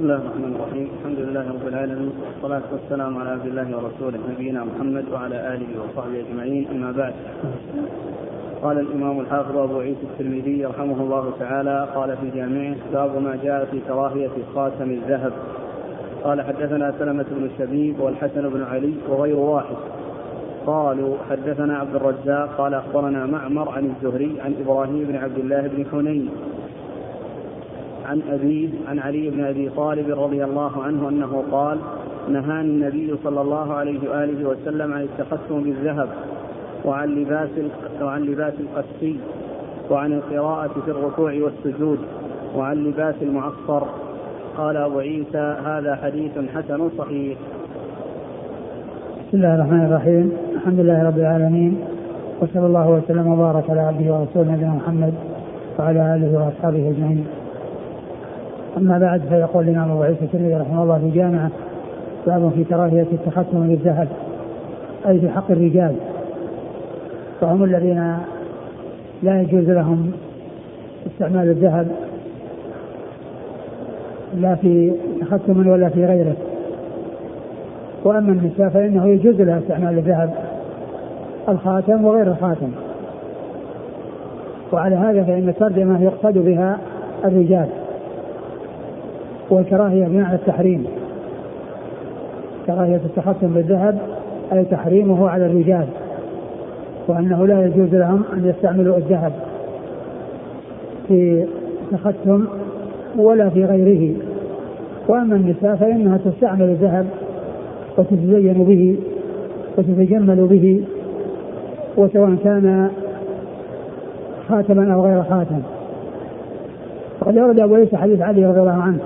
بسم الله الرحمن الرحيم. الحمد لله رب العالمين. والصلاة والسلام على عبد الله ورسوله نبينا محمد وعلى آله وصحبه أجمعين. أما بعد. قال الإمام الحافظ أبو عيسى الترمذي رحمه الله تعالى قال في جامعه باب ما جاء في كراهية خاتم الذهب. قال حدثنا سلمة بن شبيب والحسن بن علي وغير واحد. قالوا حدثنا عبد الرزاق قال أخبرنا معمر عن الزهري عن إبراهيم بن عبد الله بن حنين. عن أبيه عن علي بن أبي طالب رضي الله عنه أنه قال نهاني النبي صلى الله عليه وآله وسلم عن التختم بالذهب وعن لباس وعن لباس القسي وعن القراءة في الركوع والسجود وعن لباس المعصر. قال أبو عيسى هذا حديث حسن صحيح. بسم الله الرحمن الرحيم. الحمد لله رب العالمين وصلى الله وسلم وبارك على عبده ورسوله نبينا محمد وعلى آله وأصحابه أجمعين. أما بعد فيقول الإمام أبو عيسى الترمذي رحمه الله في جامعة باب في كراهية التختم بالذهب أي في حق الرجال. فهم الذين لا يجوز لهم استعمال الذهب لا في تختم ولا في غيره. وأما النساء فإنه يجوز لها استعمال الذهب الخاتم وغير الخاتم. وعلى هذا فإن الترجمه يقصد بها الرجال. والكراهيه بمعنى التحريم. كراهية التختم بالذهب أي تحريمه على الرجال وأنه لا يجوز لهم أن يستعملوا الذهب في تختم ولا في غيره. وأما النساء فإنها تستعمل الذهب وتتزين به وتتجمل به وسواء كان خاتما أو غير خاتم. وقد ورد ابو عيسى حديث علي رضي الله عنه.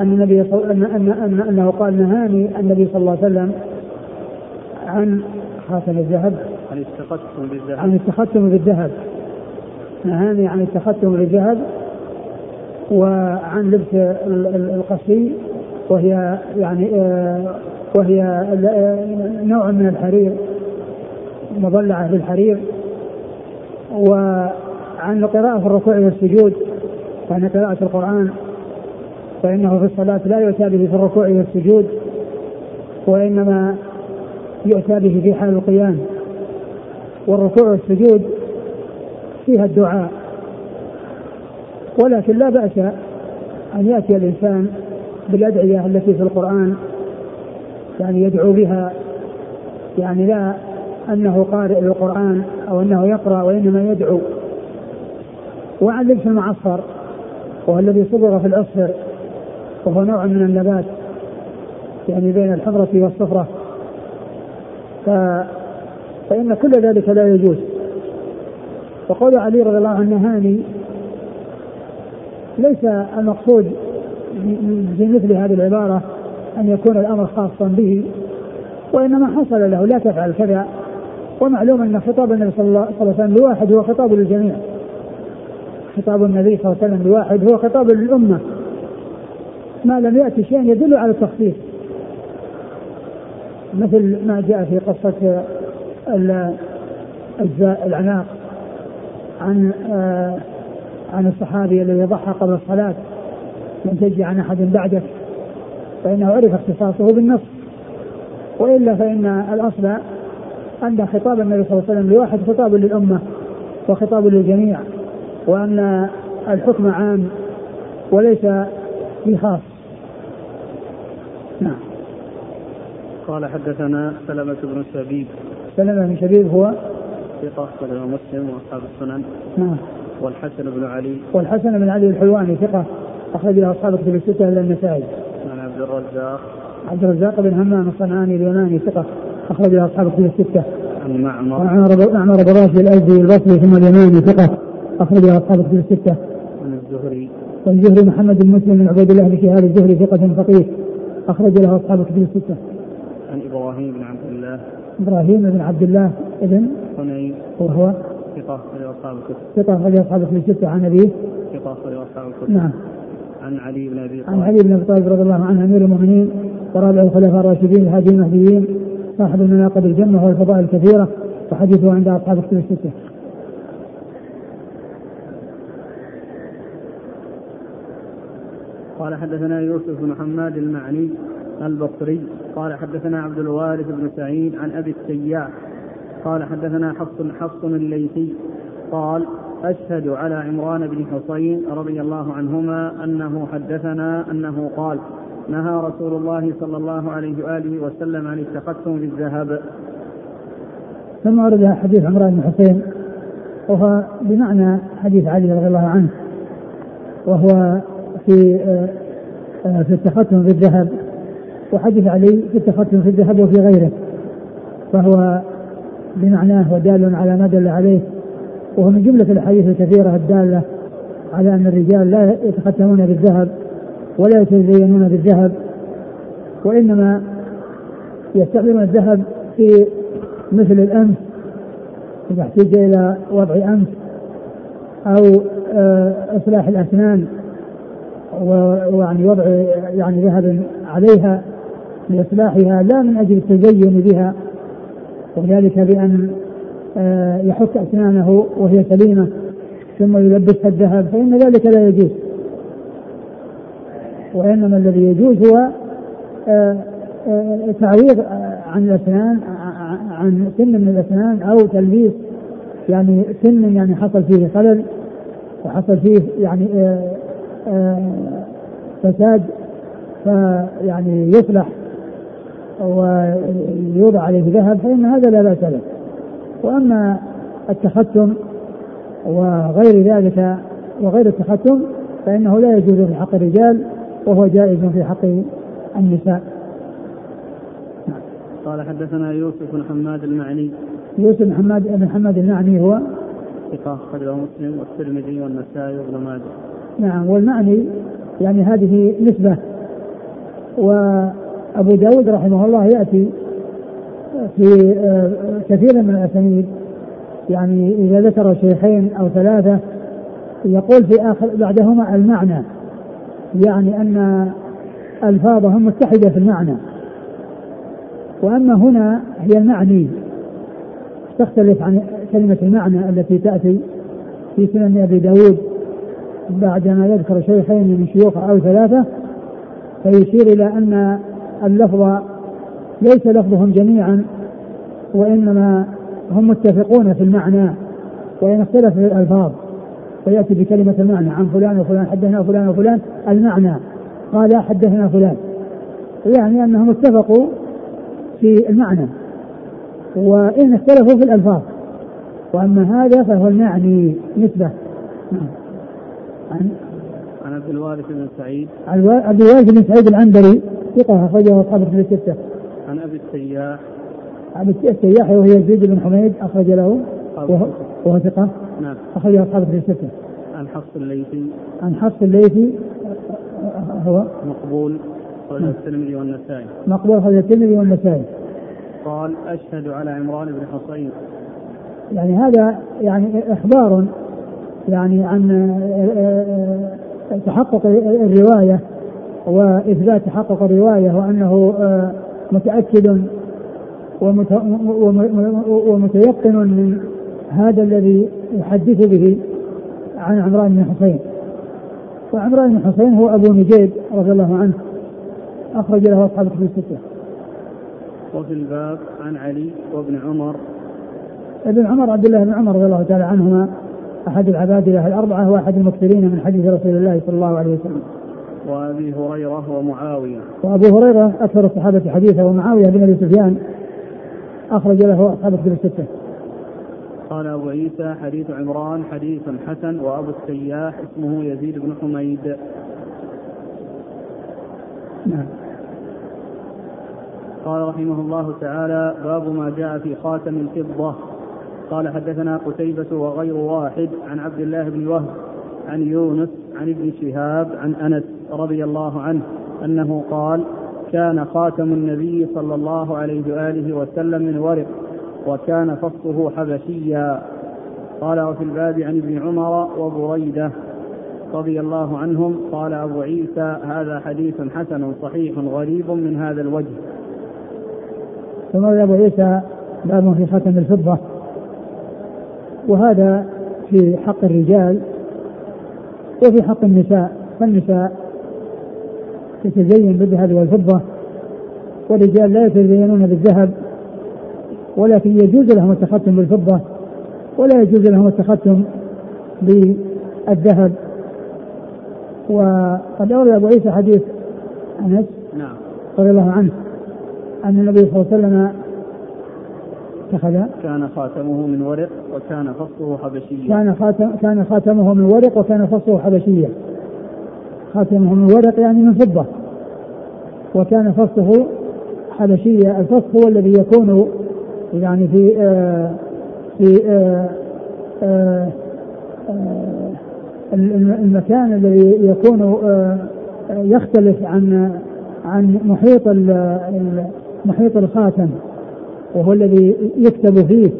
أن النبي صل... أن... أن... أن... أنه قال نهاني النبي صلى الله عليه وسلم عن خاتم الذهب. عن التختم بالذهب. عن التختم بالذهب. نهاني عن التختم بالذهب وعن لبس القصي وهي يعني آه، وهي آه، نوع من الحرير مضلعة بالحرير. وعن القراءة في الركوع والسجود وعن قراءة القرآن. فإنه في الصلاة لا يؤتى به في الركوع والسجود وإنما يؤتى به في حال القيام. والركوع والسجود فيها الدعاء ولكن لا بأس أن يأتي الإنسان بالأدعية التي في القرآن يعني يدعو بها يعني لا أنه قارئ للقرآن أو أنه يقرأ وإنما يدعو. وعن لبس المعصر وهو الذي صبغ في العصفر وهو نوع من النبات يعني بين الحمرة والصفرة ف... فإن كل ذلك لا يجوز. وقول علي رضي الله عنه نهاني ليس المقصود في مثل هذه العبارة أن يكون الأمر خاصا به وإنما حصل له لا تفعل كذا. ومعلوم أن خطاب النبي صلى الله عليه وسلم لواحد هو خطاب للجميع. خطاب النبي صلى الله عليه وسلم لواحد هو خطاب للأمة. ما لم يأتي شيء يدل على التخصيص مثل ما جاء في قصة العناق عن آه عن الصحابي الذي ضحى قبل الصلاة لم تجي عن أحد بعدك فإنه عرف اختصاصه بالنص. وإلا فإن الأصل أن خطاب النبي صلى الله عليه وسلم لواحد خطاب للأمة وخطاب للجميع وأن الحكم عام وليس بخاص نعم. قال حدثنا سلمة بن شبيب. سلمة بن شبيب هو؟ ثقة أخرجه مسلم وأصحاب السنن. نعم. والحسن بن علي. والحسن بن علي الحلواني ثقة أخرج له أصحاب كتب الستة إلا النسائي. عن عبد الرزاق. عبد الرزاق بن همام الصنعاني اليماني ثقة أخرج له أصحاب كتب الستة. عن معمر. معمر بن راشد الأزدي البصري ثم اليماني ثقة أخرج له أصحاب كتب الستة. عن الزهري. والزهري محمد بن مسلم بن عبيد الله بن شهاب الزهري ثقة فقيه. أخرج له أصحاب كتب الستة. عن إبراهيم بن عبد الله. إبراهيم بن عبد الله بن حنين. وهو ثقة أخرج أصحاب الكتب. ثقة أخرج أصحاب الكتب الستة. عن أبيه. ثقة أخرج أصحاب الكتب. نعم. عن علي بن أبي عن طالب. علي بن أبي طالب رضي الله عنه أمير المؤمنين ورابع الخلفاء الراشدين الهادي المهديين صاحب المناقب الجنة والفضائل الكثيرة وحديثه عند أصحاب الكتب الستة. قال حدثنا يوسف بن حماد المعني البصري قال حدثنا عبد الوارث بن سعيد عن أبي السياح قال حدثنا حفص حفص الليثي قال أشهد على عمران بن حصين رضي الله عنهما أنه حدثنا أنه قال نهى رسول الله صلى الله عليه وآله وسلم عن التختم بالذهب. ثم ورد حديث عمران بن حصين وهو بمعنى حديث علي رضي الله عنه وهو في آه، آه، في التختم بالذهب وحديث علي في التختم في الذهب وفي غيره فهو بمعناه ودال على ما دل عليه وهو من جملة الأحاديث الكثيرة الدالة على أن الرجال لا يتختمون بالذهب ولا يتزينون بالذهب وإنما يستخدمون الذهب في مثل الأمس إذا احتاج إلى وضع أمس أو آه، إصلاح الأسنان. ويعني وضع يعني ذهب عليها لإصلاحها لا من أجل التزين بها وذلك بأن آه، يحك أسنانه وهي سليمة ثم يلبسها الذهب فإن ذلك لا يجوز. وإنما الذي يجوز هو آه، آه، تعويض عن الأسنان عن سن من الأسنان أو تلبيس يعني سن يعني حصل فيه خلل وحصل فيه يعني فساد فيعني يصلح ويوضع عليه ذهب فإن هذا لا بأس به. وأما التختم وغير ذلك وغير التختم فإنه لا يجوز في حق الرجال وهو جائز في حق النساء. قال حدثنا يوسف بن حماد المعني. يوسف بن حماد بن حماد المعني هو؟ ثقة أخرجه مسلم والترمذي والنسائي وابن ماجه. نعم والمعني يعني هذه نسبة. وأبو داود رحمه الله يأتي في آه، كثير من الأسانيد. يعني إذا ذكر شيخين أو ثلاثة يقول في آخر بعدهما المعنى. يعني أن ألفاظهم متحدة في المعنى. وأما هنا هي المعني. تختلف عن كلمة المعنى التي تأتي في سنن أبي داود. بعدما يذكر شيخين من شيوخه أو ثلاثة فيشير إلى أن اللفظ ليس لفظهم جميعا وإنما هم متفقون في المعنى وإن اختلف الألفاظ فيأتي بكلمة المعنى عن فلان وفلان حدثنا فلان وفلان المعنى قال حدثنا فلان. يعني أنهم اتفقوا في المعنى وإن اختلفوا في الألفاظ وأما هذا فهو المعني نسبة. عن عن عبد الوارث بن سعيد. عبد الوارث بن سعيد العنبري ثقة أخرجه أصحاب الكتب الستة. عن أبي السياح. عن السياح وهو يزيد بن حميد أخرج له. وهو, وهو ثقة. نعم. أخرجه أصحاب الكتب الستة. عن حفص الليثي. عن حفص الليثي هو؟ مقبول. أخرج نعم. الترمذي والنسائي. مقبول أخرج الترمذي والنسائي. قال أشهد على عمران بن حصين. يعني هذا يعني إخبار يعني عن تحقق الرواية وإثبات تحقق الرواية وأنه متأكد ومتيقن من هذا الذي يحدث به عن عمران بن حسين. وعمران بن حسين هو أبو نجيب رضي الله عنه أخرج له أصحاب الكتب الستة. وفي الباب عن علي وابن عمر. ابن عمر عبد الله بن عمر رضي الله تعالى عنهما أحد العبادلة الأربعة وأحد المكثرين من حديث رسول الله صلى الله عليه وسلم وأبي هريرة ومعاوية وأبو هريرة أكثر الصحابة حديثا ومعاوية بن أبي سفيان أخرج له أصحاب الكتب الستة. قال أبو عيسى حديث عمران حديث حسن وأبو السياح اسمه يزيد بن حميد. نعم. قال رحمه الله تعالى باب ما جاء في خاتم الفضة قال حدثنا قتيبة وغير واحد عن عبد الله بن وهب عن يونس عن ابن شهاب عن أنس رضي الله عنه أنه قال كان خاتم النبي صلى الله عليه وآله وسلم من ورق وكان فصه حبشيا. قال وفي الباب عن ابن عمر وبريدة رضي الله عنهم. قال أبو عيسى هذا حديث حسن صحيح غريب من هذا الوجه. ثم أبو عيسى باب في خاتم الفضة. وهذا في حق الرجال وفي حق النساء. فالنساء يتزين بالذهب والفضة والرجال لا يتزينون بالذهب ولكن يجوز لهم التختم بالفضة ولا يجوز لهم التختم بالذهب. وقد أورد أبو عيسى حديث أنس نعم. رضي الله عنه أن النبي صلى الله عليه وسلم اتخذ كان خاتمه من ورق وكان فصه حبشيا كان خاتم كان خاتمه من ورق وكان فصه حبشيا خاتمه من ورق يعني من فضة. وكان فصه حبشية. الفص هو الذي يكون يعني في آه في آه آه, آه، المكان الذي يكون آه، يختلف عن عن محيط محيط الخاتم. وهو الذي يكتب فيه.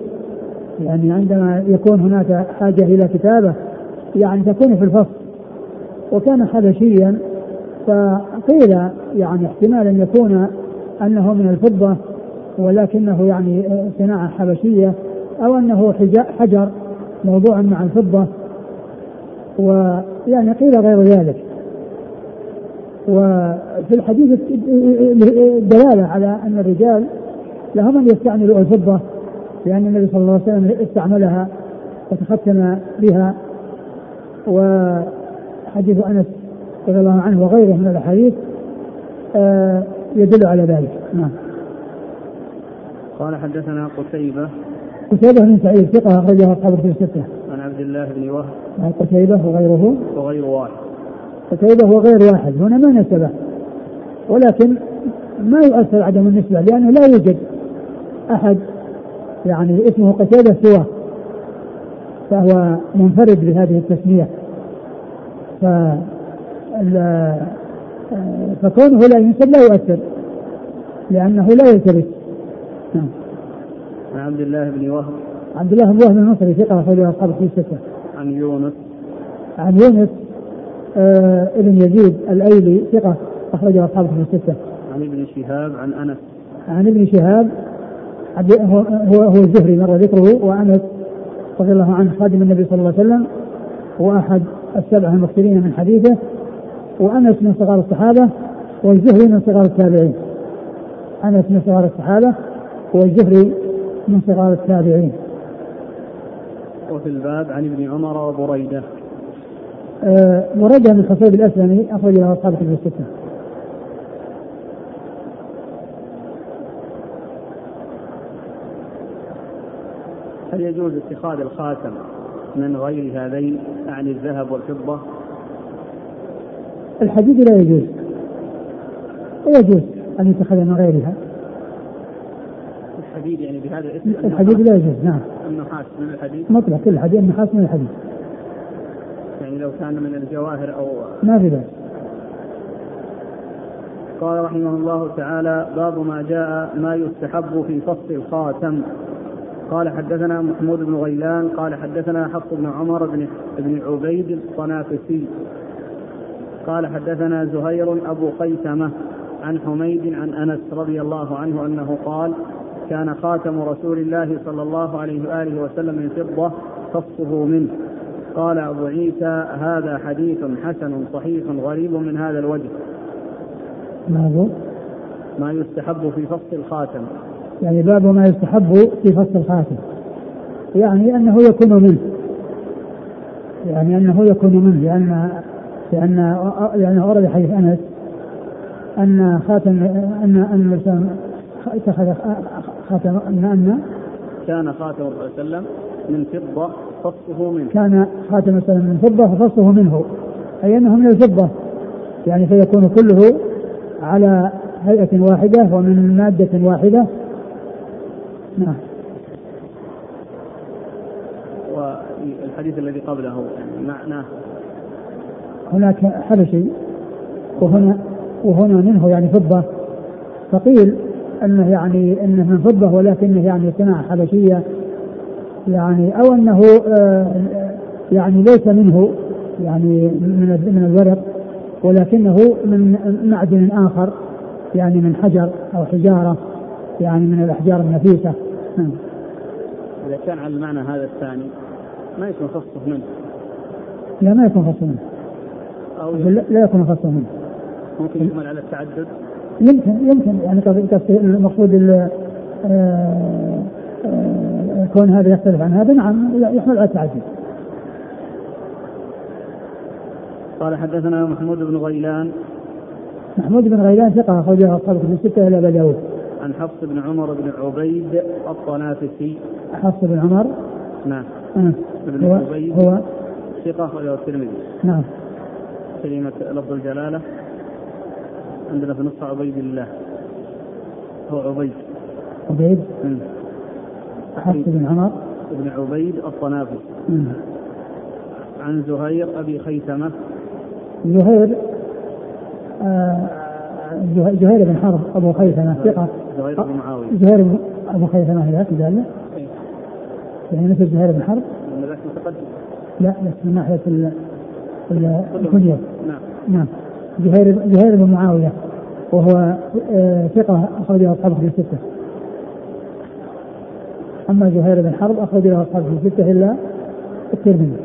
يعني عندما يكون هناك حاجة إلى كتابة يعني تكون في الفصل. وكان حبشيا فقيل يعني احتمال أن يكون أنه من الفضة ولكنه يعني صناعة حبشية أو أنه حجر موضوع مع الفضة. ويعني قيل غير ذلك. وفي الحديث دلالة على أن الرجال لهم أن يستعملوا الفضة لأن النبي صلى الله عليه وسلم استعملها وتختم بها وحديث أنس رضي الله عنه وغيره من الأحاديث آه، يدل على ذلك نعم قال حدثنا قتيبة قتيبة بن سعيد ثقة أخرجه أصحاب في الستة. عن عبد الله بن وهب. عن قتيبة وغيره. وغير واحد. قتيبة وغير واحد هنا ما نسبه ولكن ما يؤثر عدم النسبة لأنه لا يوجد أحد يعني اسمه قتيبة سواه فهو منفرد بهذه التسمية. ف فكونه لا ينسب لا يؤثر لأنه لا يلتبس نعم. عن عبد الله بن وهب. عبد الله بن وهب المصري ثقة أخرجه أصحاب في الستة. عن يونس. عن يونس آه ابن يزيد الأيلي ثقة أخرجه أصحابه في الستة. عن ابن شهاب عن أنس. عن ابن شهاب هو هو هو الزهري مر ذكره وأنس رضي الله عنه خادم النبي صلى الله عليه وسلم وأحد السبعة المكثرين من حديثه وأنس من صغار الصحابة والزهري من صغار التابعين. أنس من صغار الصحابة والزهري من صغار التابعين. وفي الباب عن ابن عمر وبريدة. آه بريدة بن الحصيب الأسلمي أخرج له أصحاب في الستة هل يجوز اتخاذ الخاتم من غير هذين يعني الذهب والفضة؟ الحديد لا يجوز. يجوز أن يتخذ من غيرها. الحديد يعني بهذا الاسم؟ الحديد لا يجوز نعم. النحاس من الحديد؟ مطلق كل الحديد النحاس من الحديد. يعني لو كان من الجواهر أو ما في بأس. قال رحمه الله تعالى باب ما جاء ما يستحب في فصل الخاتم. قال حدثنا محمود بن غيلان قال حدثنا حفص بن عمر بن بن عبيد الطنافسي. قال حدثنا زهير أبو قيثمة عن حميد عن أنس رضي الله عنه أنه قال كان خاتم رسول الله صلى الله عليه وآله وسلم من فضة فصه منه. قال أبو عيسى هذا حديث حسن صحيح غريب من هذا الوجه. ماذا؟ ما يستحب في فصل الخاتم. يعني باب ما يستحب في فصل الخاتم. يعني أنه يكون منه. يعني أنه يكون منه. لأن لأن لأنه ورد حديث أنس أن خاتم ان أن الانسان اتخذ خاتم ان أن كان خاتم الرسول صلى الله عليه وسلم من فضة فصه منه. كان خاتم الرسول من فضة ففصه منه. أي أنه من الفضة. يعني فيكون كله على هيئة واحدة ومن مادة واحدة نعم. والحديث الذي قبله معناه. هناك حبشي وهنا وهنا منه يعني فضة. فقيل أنه يعني أنه من فضة ولكنه يعني صناعة حبشية. يعني أو أنه آه، يعني ليس منه يعني من من الورق ولكنه من معدن آخر يعني من حجر أو حجارة يعني من الأحجار النفيسة. نعم. إذا كان على المعنى هذا الثاني ما يكون خصه منه لا ما يكون خصه منه أو لا, لا يكون خصه منه ممكن يحمل على التعدد؟ يمكن يمكن يعني المقصود آه، آه، كون هذا يختلف عن هذا نعم يحمل على التعدد. قال حدثنا محمود بن غيلان محمود بن غيلان ثقة أخرجه أصحاب كتب الستة إلى أبي داود. عن حفص بن عمر بن عبيد الطنافسي. حفص بن عمر؟ نعم. آه. بن هو عبيد هو؟ ثقة أخرجه الترمذي. نعم. كلمة لفظ الجلالة عندنا في نص عبيد الله. هو عبيد. عبيد؟ حفص بن عمر؟ بن عبيد الطنافسي. عن زهير أبي خيثمة. زهير؟ آه زهير بن حرب أبو خيثمة ثقة. زهير بن معاوية. زهير أبو خيثمة هذاك دالة إيه. يعني مثل زهير بن حرب؟ ذاك لا بس من ناحية الكنية نعم. نعم. زهير زهير بن معاوية وهو آه، ثقة أخرجه أصحابه في الستة أما زهير بن حرب أخرج له أصحابه في الستة إلا الترمذي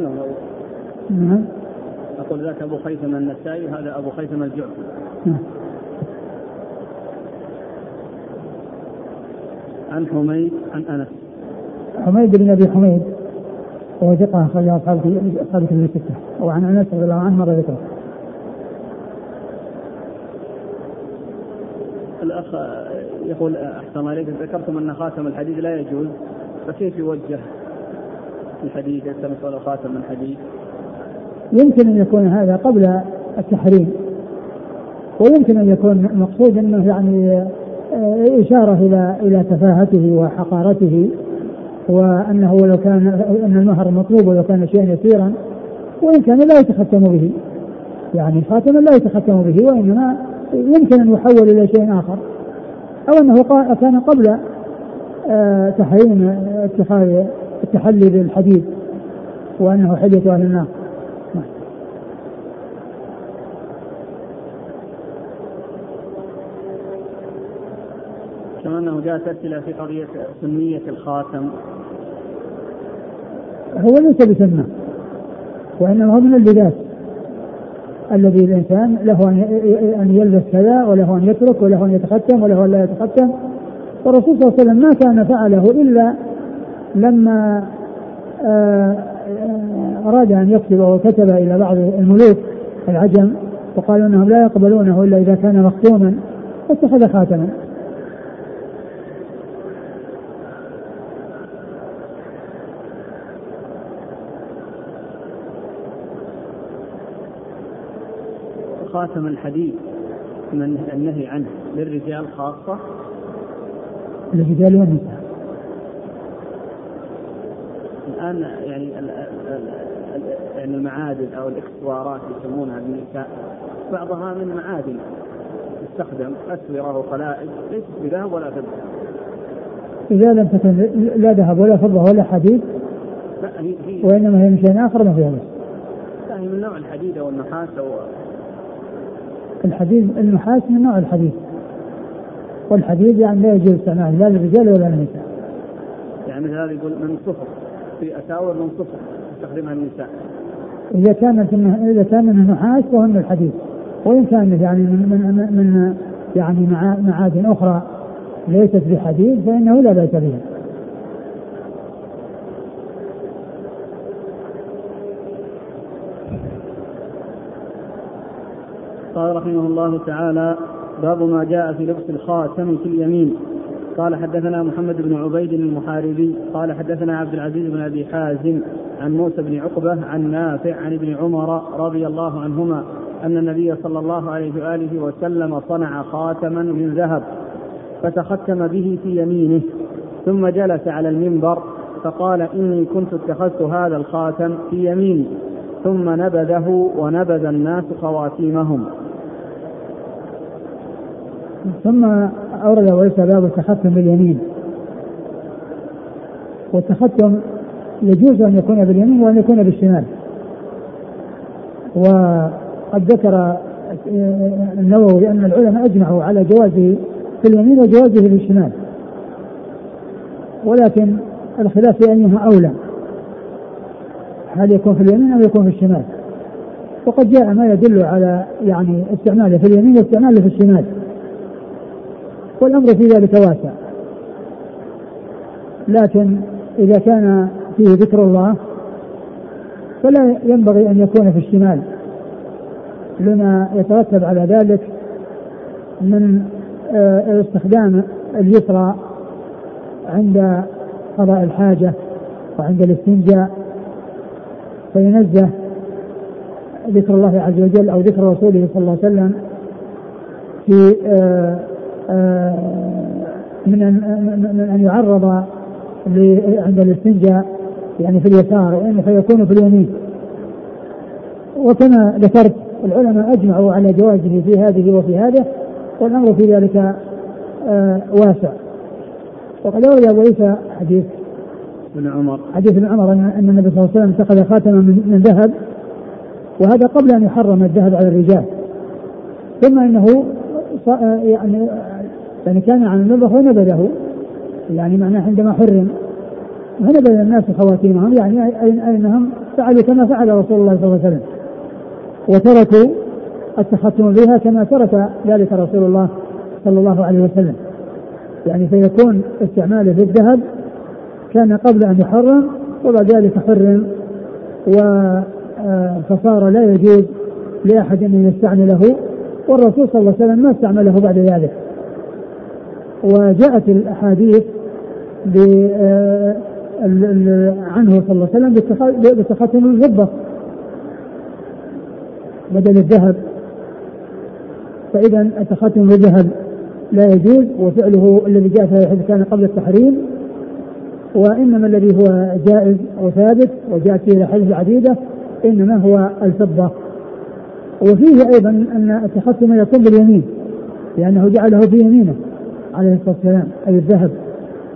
نعم أقول ذاك أبو خيثم النسائي وهذا أبو خيثم الجعفي. نعم. عن حميد عن أنس. حميد بن أبي حميد وهو ثقة أخرج أصحاب أصحاب كتب الستة. وعن أنس رضي الله عنه مر ذكره. الأخ يقول أحسن عليك ذكرتم أن خاتم الحديد لا يجوز فكيف يوجه الحديد يلتمس خاتم من حديد؟ يمكن أن يكون هذا قبل التحريم ويمكن أن يكون مقصود أنه يعني آه، إشارة إلى إلى تفاهته وحقارته وأنه لو كان أن المهر مطلوب ولو كان شيئا يسيرا وإن كان لا يتختم به. يعني خاتما لا يتختم به وإنما يمكن أن يحول إلى شيء آخر. أو أنه كان قبل آه، تحريم اتخاذ التحلي بالحديد وأنه حلية أهل النار. أنه جاءت اسئله في قضية سنية الخاتم. هو ليس بسنة وإنما هو من اللباس. الذي الإنسان له أن يلبس كذا وله أن يترك وله أن يتختم وله أن لا يتختم. والرسول صلى الله عليه وسلم ما كان فعله إلا لما آه، أراد أن يكتب وكتب إلى بعض الملوك العجم وقالوا إنهم لا يقبلونه إلا إذا كان مختوما فاتخذ خاتما. خاتم الحديد من النهي عنه للرجال خاصة؟ للرجال والنساء. الآن يعني يعني المعادن أو الإكسوارات يسمونها للنساء بعضها من معادن. تستخدم أسورة وخلائق ليست بذهب ولا فضة. إذا لم تكن لا ذهب ولا فضة ولا حديد لا هي, هي وإنما هي من شيء آخر ما فيها بس لا هي من نوع الحديد أو النحاس أو الحديد النحاس من نوع الحديد والحديد يعني لا يجوز استعماله لا للرجال ولا للنساء. يعني مثل هذا يقول من صفر في أساور من صفر تستخدمها النساء. إذا كانت إذا كان من نحاس فهو من الحديد وإن كانت يعني من من, من يعني معادن أخرى ليست بحديد فإنه لا بأس بها. قال رحمه الله تعالى باب ما جاء في لبس الخاتم في اليمين. قال حدثنا محمد بن عبيد المحاربي. قال حدثنا عبد العزيز بن أبي حازم عن موسى بن عقبة عن نافع عن ابن عمر رضي الله عنهما أن النبي صلى الله عليه وآله وسلم صنع خاتما من ذهب فتختم به في يمينه ثم جلس على المنبر فقال إني كنت اتخذت هذا الخاتم في يميني. ثم نبذه ونبذ الناس خواتيمهم. ثم أورد وليس باب التختم باليمين. والتختم يجوز أن يكون باليمين وأن يكون بالشمال. وقد ذكر النووي أن العلماء أجمعوا على جوازه في اليمين وجوازه في الشمال ولكن الخلاف في أيها أولى. هل يكون في اليمين أو يكون في الشمال؟ وقد جاء ما يدل على يعني استعماله في اليمين واستعماله في الشمال. والأمر في ذلك واسع. لكن إذا كان فيه ذكر الله فلا ينبغي أن يكون في الشمال. لما يترتب على ذلك من آه، استخدام اليسرى عند قضاء الحاجة وعند الاستنجاء فينزه ذكر الله عز وجل أو ذكر رسوله صلى الله عليه وسلم في آه، آه، من أن أن يعرض عند الاستنجاء يعني في اليسار وإن فيكون في اليمين. وكما ذكرت العلماء أجمعوا على جوازه في هذه وفي هذه والأمر في ذلك آه، واسع. وقد أورد أبو عيسى حديث ابن عمر. حديث ابن عمر أن النبي صلى الله عليه وسلم اتخذ خاتما من, ذهب وهذا قبل أن يحرم الذهب على الرجال. ثم إنه يعني يعني كان عن النبخ ونبذه يعني معناه عندما حرم ونبذ الناس خواتيمهم يعني أنهم فعلوا كما فعل رسول الله صلى الله عليه وسلم. وتركوا التختم بها كما ترك ذلك رسول الله صلى الله عليه وسلم. يعني فيكون استعماله في الذهب كان قبل أن يحرم وبعد ذلك حرم و آه، فصار لا يجوز لأحد أن يستعمله والرسول صلى الله عليه وسلم ما استعمله بعد ذلك. وجاءت الأحاديث آه، عنه صلى الله عليه وسلم بتختم الفضة بدل الذهب. فإذا التختم بالذهب لا يجوز وفعله الذي جاء في كان قبل التحريم وإنما الذي هو جائز أو ثابت وجاءت فيه الأحاديث العديدة إنما هو الفضة. وفيه أيضا أن التختم يكون باليمين لأنه جعله في يمينه عليه الصلاة والسلام أي الذهب.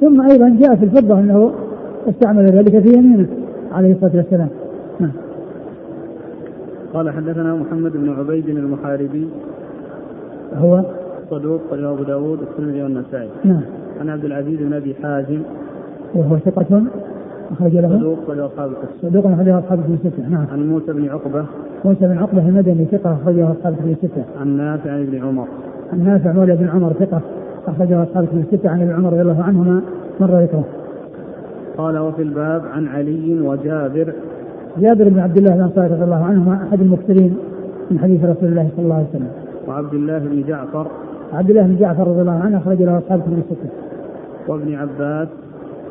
ثم أيضا جاء في الفضة أنه استعمل ذلك في يمينه عليه الصلاة والسلام. نعم. قال حدثنا محمد بن عبيد المحاربي. هو؟ صدوق قال أبو داود الترمذي والنسائي. نعم. عن عبد العزيز بن أبي حازم وهو ثقة أخرج له. صدوق أصحاب الكتب صدوق أخرج أصحاب الكتب الستة نعم. عن موسى بن عقبة. موسى بن عقبة المدني ثقة أخرجه أصحاب الكتب الستة عن نافع عن ابن عمر. عن نافع مولى بن عمر ثقة أخرجه أصحاب الكتب الستة عن ابن عمر رضي الله عنهما مر ذكره. قال وفي الباب عن علي وجابر. جابر بن عبد الله الأنصاري رضي الله عنهما أحد المكثرين من حديث رسول الله صلى الله عليه وسلم. وعبد الله بن جعفر. عبد الله بن جعفر رضي الله عنه أخرج له اصحاب كتب السته. وابن عباس.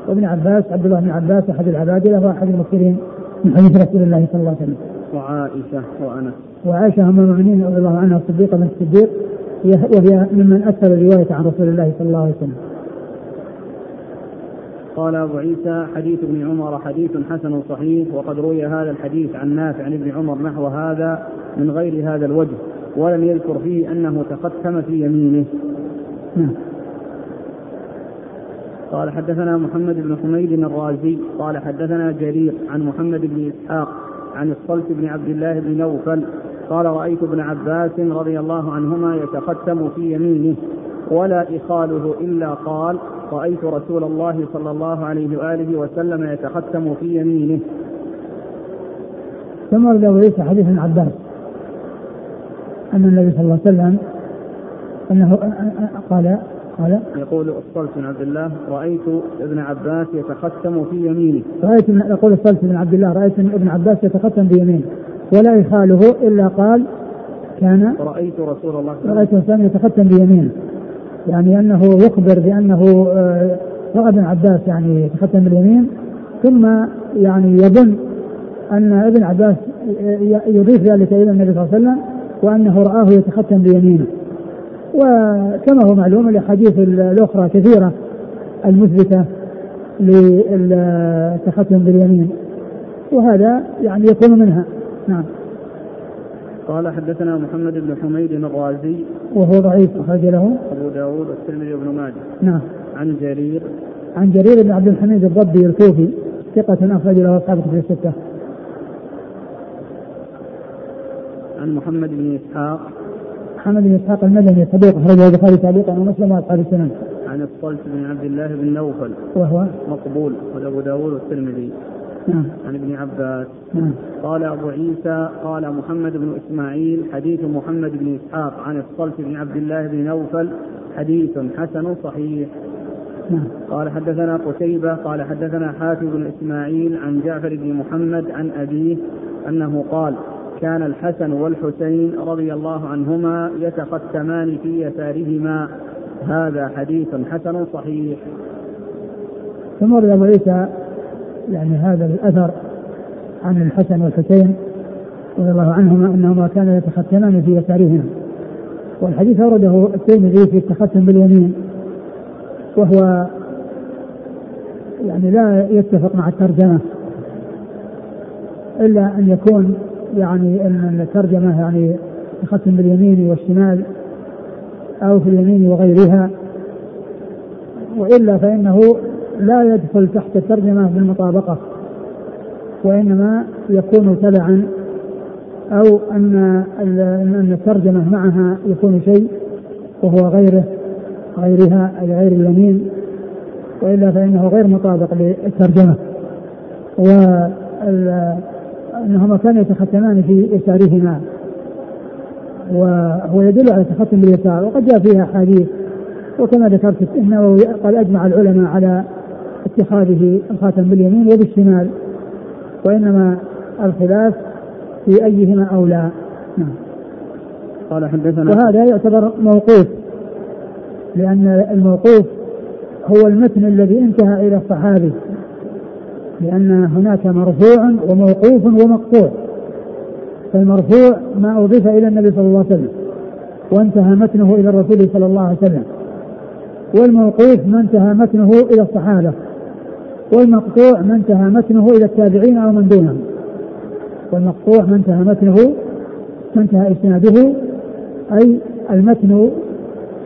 وابن عباس عبد الله بن عباس أحد العبادله واحد المكثرين من حديث رسول الله صلى الله عليه وسلم. وعائشة وانس. وعائشة ام المؤمنين رضي الله عنها الصديقة بنت الصديق وهي ممن أكثر الرواية عن رسول الله صلى الله عليه وسلم. قال أبو عيسى حديث ابن عمر حديث حسن صحيح وقد روي هذا الحديث عن نافع عن ابن عمر نحو هذا من غير هذا الوجه ولم يذكر فيه أنه تختم في يمينه نعم. قال حدثنا محمد بن حميد الرازي قال حدثنا جرير عن محمد بن إسحاق عن الصلت بن عبد الله بن نوفل قال رأيت ابن عباس رضي الله عنهما يتختم في يمينه ولا إخاله إلا قال رأيت رسول الله صلى الله عليه وآله وسلم يتختم في يمينه. ثم أبو عيسى حديث ابن عباس أن النبي صلى الله عليه وسلم أنه قال قال يقول الصلت بن عبد الله رأيت ابن عباس يتختم في يمينه. رأيت يقول الصلت بن عبد الله رأيت ابن عباس يتختم بيمينه ولا يخاله إلا قال كان رأيت رسول الله رأيت الإنسان يتختم بيمينه يعني أنه يخبر بأنه آه، رأى ابن عباس يعني يتختم باليمين ثم يعني يظن أن ابن عباس يضيف ذلك إلى النبي صلى الله عليه وسلم وأنه رآه يتختم بيمينه وكما هو معلوم الأحاديث الأخرى كثيرة المثبتة للتختم باليمين وهذا يعني يكون منها. نعم. قال حدثنا محمد بن حميد الرازي وهو ضعيف أخرج له. أبو داود والترمذي وابن ماجه. نعم. عن جرير. عن جرير بن عبد الحميد الضبي الكوفي ثقة أخرج له أصحاب في الستة. عن محمد بن إسحاق. محمد بن إسحاق المدني صدوق أخرج له البخاري تعليقا ومسلم وأصحاب السنن. عن الصلت بن عبد الله بن نوفل. وهو؟ مقبول وأبو داود والترمذي. نعم. عن ابن عباس. نعم. قال أبو عيسى قال محمد بن إسماعيل حديث محمد بن إسحاق عن الصلت بن عبد الله بن نوفل حديث حسن صحيح. نعم. قال حدثنا قتيبة قال حدثنا حاتم بن إسماعيل عن جعفر بن محمد عن أبيه أنه قال كان الحسن والحسين رضي الله عنهما يتختمان في يسارهما. هذا حديث حسن صحيح. ثم أبو عيسى يعني هذا الأثر عن الحسن والحسين رضي الله عنهما أنهما كانا يتختمان في يسارهما. والحديث أورده الترمذي في التختم باليمين وهو يعني لا يتفق مع الترجمة إلا أن يكون يعني إن الترجمة يعني تختم باليمين والشمال أو في اليمين وغيرها وإلا فإنه لا يدخل تحت الترجمة بالمطابقة وإنما يكون تبعا أو أن أن الترجمة معها يكون شيء وهو غيره غيرها أي غير اليمين وإلا فإنه غير مطابق للترجمة. وأنهما كانوا يتختمان في يسارهما. وهو يدل على التختم باليسار وقد جاء فيها أحاديث وكما ذكرت أنه قد أجمع العلماء على اتخاذه الخاتم باليمين وبالشمال وإنما الخلاف في أيهما أولى. نعم. قال حدثنا وهذا يعتبر موقوف لأن الموقوف هو المتن الذي انتهى إلى الصحابي. لأن هناك مرفوع وموقوف ومقطوع. فالمرفوع ما أضيف إلى النبي صلى الله عليه وسلم وانتهى متنه إلى الرسول صلى الله عليه وسلم. والموقوف ما انتهى متنه إلى الصحابة والمقطوع ما انتهى متنه إلى التابعين أو من دونهم. والمقطوع ما انتهى متنه ما انتهى إسناده أي المتن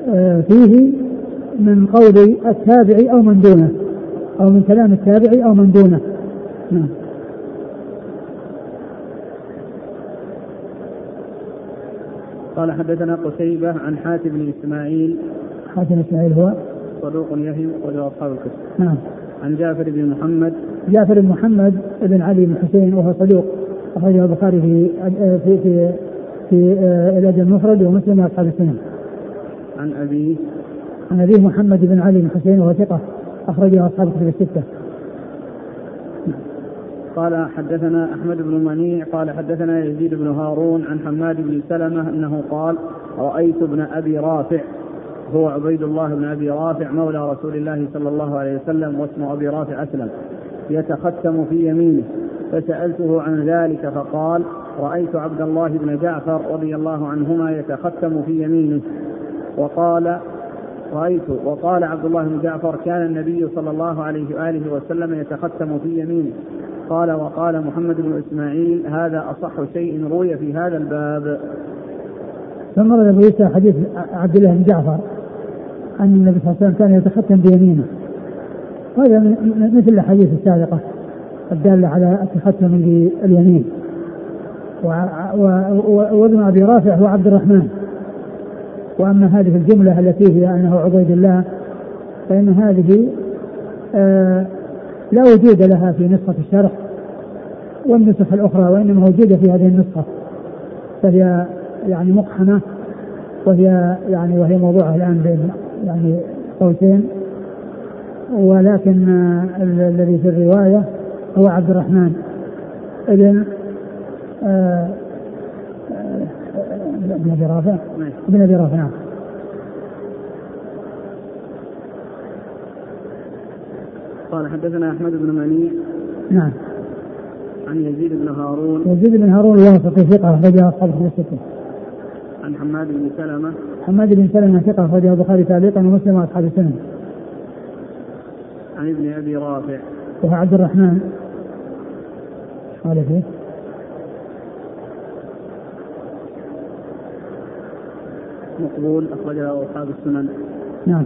آه، فيه من قول التابع أو من دونه. أو من كلام التابع أو من دونه. نعم. قال حدثنا قتيبة عن حاتم بن إسماعيل. حاتم إسماعيل هو؟ صدوق يهم وله أصحاب الكتب. نعم. عن جعفر بن محمد. جعفر بن محمد بن علي بن حسين وهو صدوق أخرجه البخاري في في في في آه، الأدب المفرد ومسلم وأصحاب السنن. عن أبيه. عن أبيه محمد بن علي بن حسين وهو ثقة. أخرجه أصحاب الكتب الستة. قال حدثنا أحمد بن منيع قال حدثنا يزيد بن هارون عن حماد بن سلمة إنه قال رأيت ابن أبي رافع هو عبيد الله بن أبي رافع مولى رسول الله صلى الله عليه وسلم واسم أبي رافع أسلم يتختم في يمينه فسألته عن ذلك فقال رأيت عبد الله بن جعفر رضي الله عنهما يتختم في يمينه وقال رأيت وقال عبد الله بن جعفر كان النبي صلى الله عليه وآله وسلم يتختم في يمينه. قال وقال محمد بن إسماعيل هذا أصح شيء روي في هذا الباب. ثم ابو عيسى حديث عبد الله بن جعفر أن النبي صلى الله عليه وسلم كان يتختم بيمينه وهذا مثل الأحاديث السابقة الدالة على التختم باليمين وابن أبي رافع هو عبد الرحمن. وأما هذه الجملة التي هي أنه عبيد الله فإن هذه آه لا وجود لها في نسخة الشرح والنسخ الأخرى وإنما وجود في هذه النسخة فهي يعني مقحمة وهي يعني وهي موضوعه الآن بين يعني قوسين ولكن الذي في الرواية هو عبد الرحمن ابن آه، آه، ابن أبي رافع ابن أبي رافع. نعم قال حدثنا أحمد بن منيع نعم. عن يزيد بن هارون. يزيد بن هارون الواسطي ثقة أخرجه أصحاب الستة. عن حماد بن سلمة. حماد بن سلمة ثقة أخرجه البخاري تعليقا ومسلم وأصحاب السنن. عن ابن أبي رافع. وهو عبد الرحمن. قال فيه؟ مقبول أخرجه أصحاب السنن. نعم.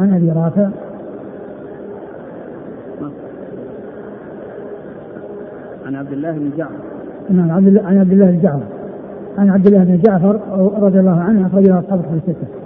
عن أبي رافع. عن عبد الله بن جعفر. نعم عبد الله عن عبد الله بن جعفر. عن عبد الله بن جعفر رضي الله عنه أخرجه أصحاب الكتب الستة.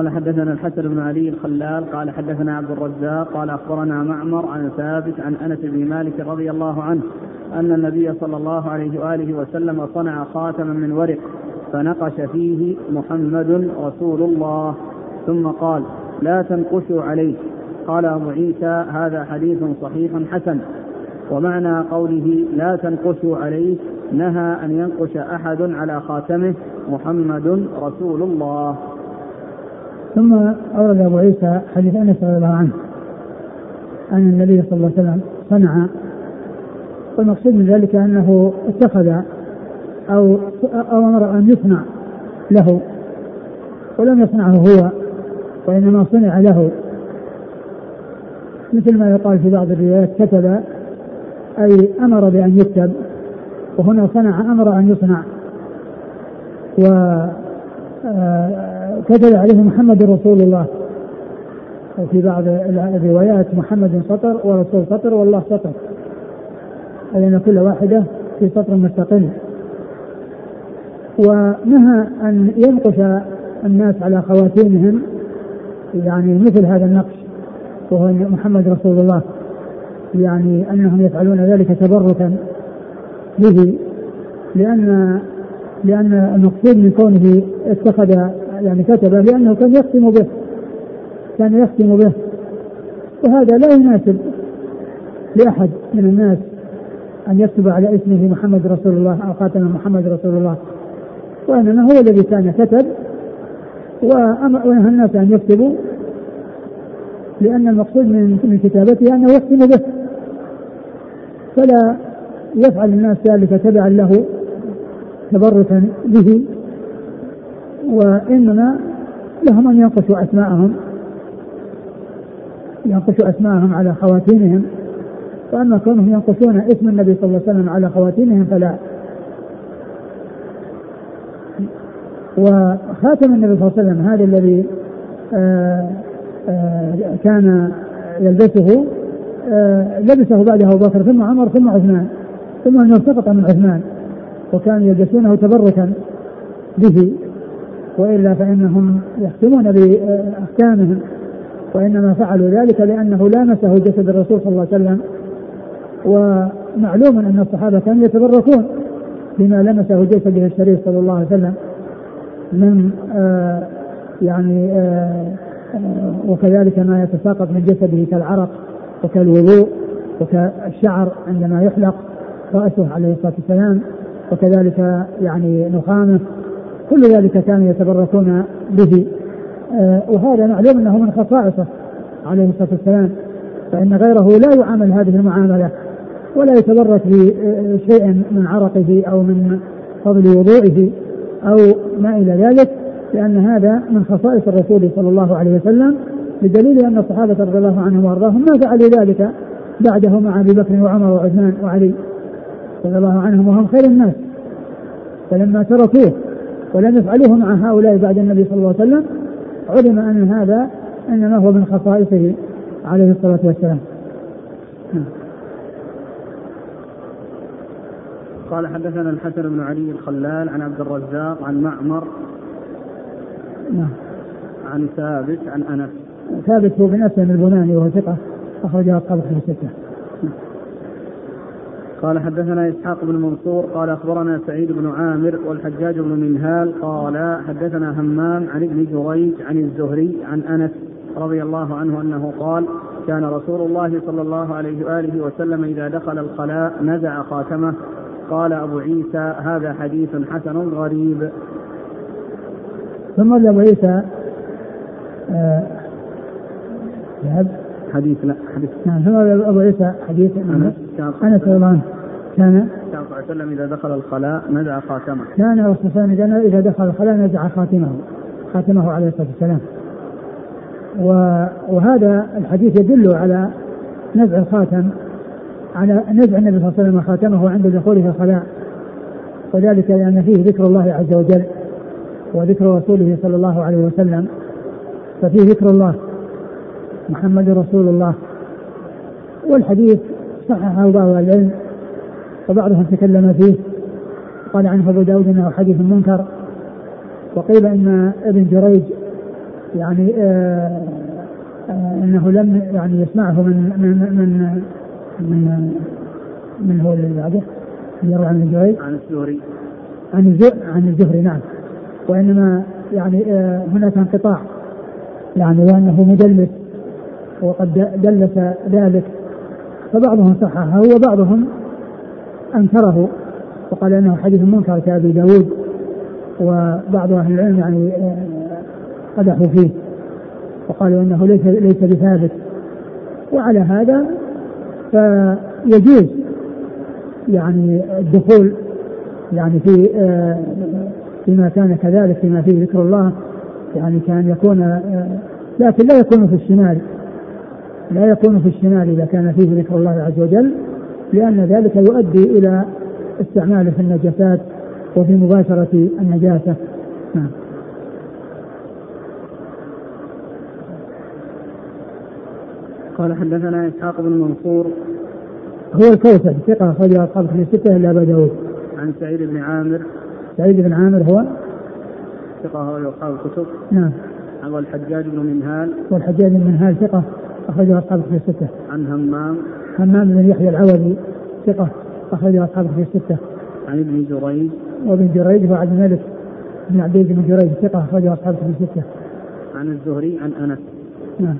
قال حدثنا الحسن بن علي الخلال قال حدثنا عبد الرزاق قال أخبرنا معمر عن ثابت عن أنس بن مالك رضي الله عنه أن النبي صلى الله عليه وآله وسلم صنع خاتما من ورق فنقش فيه محمد رسول الله ثم قال لا تنقشوا عليه. قال أبو عيسى هذا حديث صحيح حسن. ومعنى قوله لا تنقشوا عليه نهى أن ينقش أحد على خاتمه محمد رسول الله. ثم أورد أبو عيسى حديث أنس رضي الله عنه أن النبي صلى الله عليه وسلم صنع والمقصود من ذلك أنه اتخذ أو أو أمر أن يصنع له ولم يصنعه هو وإنما صنع له. مثل ما يقال في بعض الروايات كتب أي أمر بأن يكتب وهنا صنع أمر أن يصنع. و آه، كتب عليه محمد رسول الله. وفي بعض الروايات محمد سطر ورسول سطر والله سطر. لأن كل واحدة في سطر مستقل. ونهى أن ينقش الناس على خواتيمهم يعني مثل هذا النقش وهو محمد رسول الله يعني أنهم يفعلون ذلك تبركا به لأن لأن المقصود من كونه اتخذ يعني كتب لأنه كان يختم به. كان يختم به. وهذا لا يناسب لأحد من الناس أن يكتب على اسمه محمد رسول الله أو خاتم محمد رسول الله. وإنما هو الذي كان كتب. ونهى الناس أن يكتبوا. لأن المقصود من من كتابته أنه يختم به. فلا يفعل الناس ذلك تبعا له تبركا به. وإنما لهم أن ينقشوا أسماءهم ينقشوا أسماءهم على خواتيمهم. وأما كونهم ينقشون اسم النبي صلى الله عليه وسلم على خواتيمهم فلا. وخاتم النبي صلى الله عليه وسلم هذا الذي آه، آه، كان يلبسه آه، لبسه بعد أبو بكر ثم عمر ثم عثمان ثم انه سقط من عثمان وكانوا يلبسونه تبركا به. وإلا فإنهم يختمون بأحكامهم وإنما فعلوا ذلك لأنه لامسه جسد الرسول صلى الله عليه وسلم ومعلوم أن الصحابة كانوا يتبركون بما لمسه جسده الشريف صلى الله عليه وسلم من آه يعني آه وكذلك ما يتساقط من جسده كالعرق وكالوضوء وكالشعر عندما يحلق رأسه عليه الصلاة والسلام وكذلك يعني نخامه كل ذلك كانوا يتبركون به. آه، وهذا معلوم أنه من خصائصه عليه الصلاة والسلام فإن غيره لا يعامل هذه المعاملة ولا يتبرك بشيء من عرقه أو من فضل وضوئه أو ما إلى ذلك لأن هذا من خصائص الرسول صلى الله عليه وسلم بدليل أن الصحابة رضي الله عنهم وأرضاهم ما فعلوا ذلك بعده مع أبي بكر وعمر وعثمان وعلي رضي الله عنهم وهم خير الناس. فلما تركوه ولم يفعلوه مع هؤلاء بعد النبي صلى الله عليه وسلم علم أن هذا إنما هو من خصائصه عليه الصلاة والسلام. قال حدثنا الحسن بن علي الخلال عن عبد الرزاق عن معمر نعم. عن ثابت عن أنس. ثابت هو بن أسلم البناني وهو ثقة أخرجه أصحاب في السته قال حدثنا إسحاق بن منصور قال أخبرنا سعيد بن عامر والحجاج بن منهال قال حدثنا همام عن ابن جريج عن الزهري عن أنس رضي الله عنه أنه قال كان رسول الله صلى الله عليه وآله وسلم إذا دخل الخلاء نزع خاتمه. قال أبو عيسى هذا حديث حسن غريب. ثم أبو عيسى آه حديث لا حديث. نعم ثم أبو عيسى حديث. انس انس رضي الله. عنه كان كان صلى الله عليه وسلم إذا دخل الخلاء نزع خاتمه. كان الرسول صلى الله عليه وسلم إذا دخل الخلاء نزع خاتمه خاتمه عليه الصلاة والسلام. وهذا الحديث يدل على نزع الخاتم على نزع النبي صلى الله عليه وسلم خاتمه عند دخوله الخلاء. وذلك لأن فيه ذكر الله عز وجل وذكر رسوله صلى الله عليه وسلم. ففيه ذكر الله. محمد رسول الله. والحديث صححه بعض العلم وبعضهم تكلم فيه قال عنه أبو داود إنه حديث منكر. وقيل إن ابن جريج يعني آه آه إنه لم يعني يسمعه من من من من, من هو اللي بعده؟ يروي عن ابن جريج؟ عن الزهري. عن عن الزهري نعم. وإنما يعني آه هناك انقطاع يعني وأنه مدلس. وقد دلس ذلك فبعضهم صححه وبعضهم أنكره وقال إنه حديث منكر كأبي داود وبعض أهل العلم يعني آه، قدحوا فيه وقالوا إنه ليس ليس بثابت. وعلى هذا فيجوز يعني الدخول يعني في آه، فيما كان كذلك فيما فيه ذكر الله يعني كان يكون آه، لكن لا يكون في الشمال. لا يكون في الشمال إذا كان فيه ذكر الله عز وجل لأن ذلك يؤدي إلى استعماله في النجاسات وفي مباشرة النجاسة. نعم. قال حدثنا إسحاق بن منصور. هو الكوثر ثقة أخرجه أصحاب في الستة إلا أبا داود. عن سعيد بن عامر. سعيد بن عامر هو؟ ثقة أخرجه أصحاب الكتب. نعم. عن الحجاج بن منهال. والحجاج بن منهال ثقة. أخرجه أصحاب في الستة. عن همام. همام بن يحيى العوضي ثقة أخرجه أصحاب في الستة. عن ابن جريج. وابن جريج هو عبد الملك بن عبد بن جريج ثقة أخرجه أصحاب في الستة. عن الزهري عن أنس. نعم.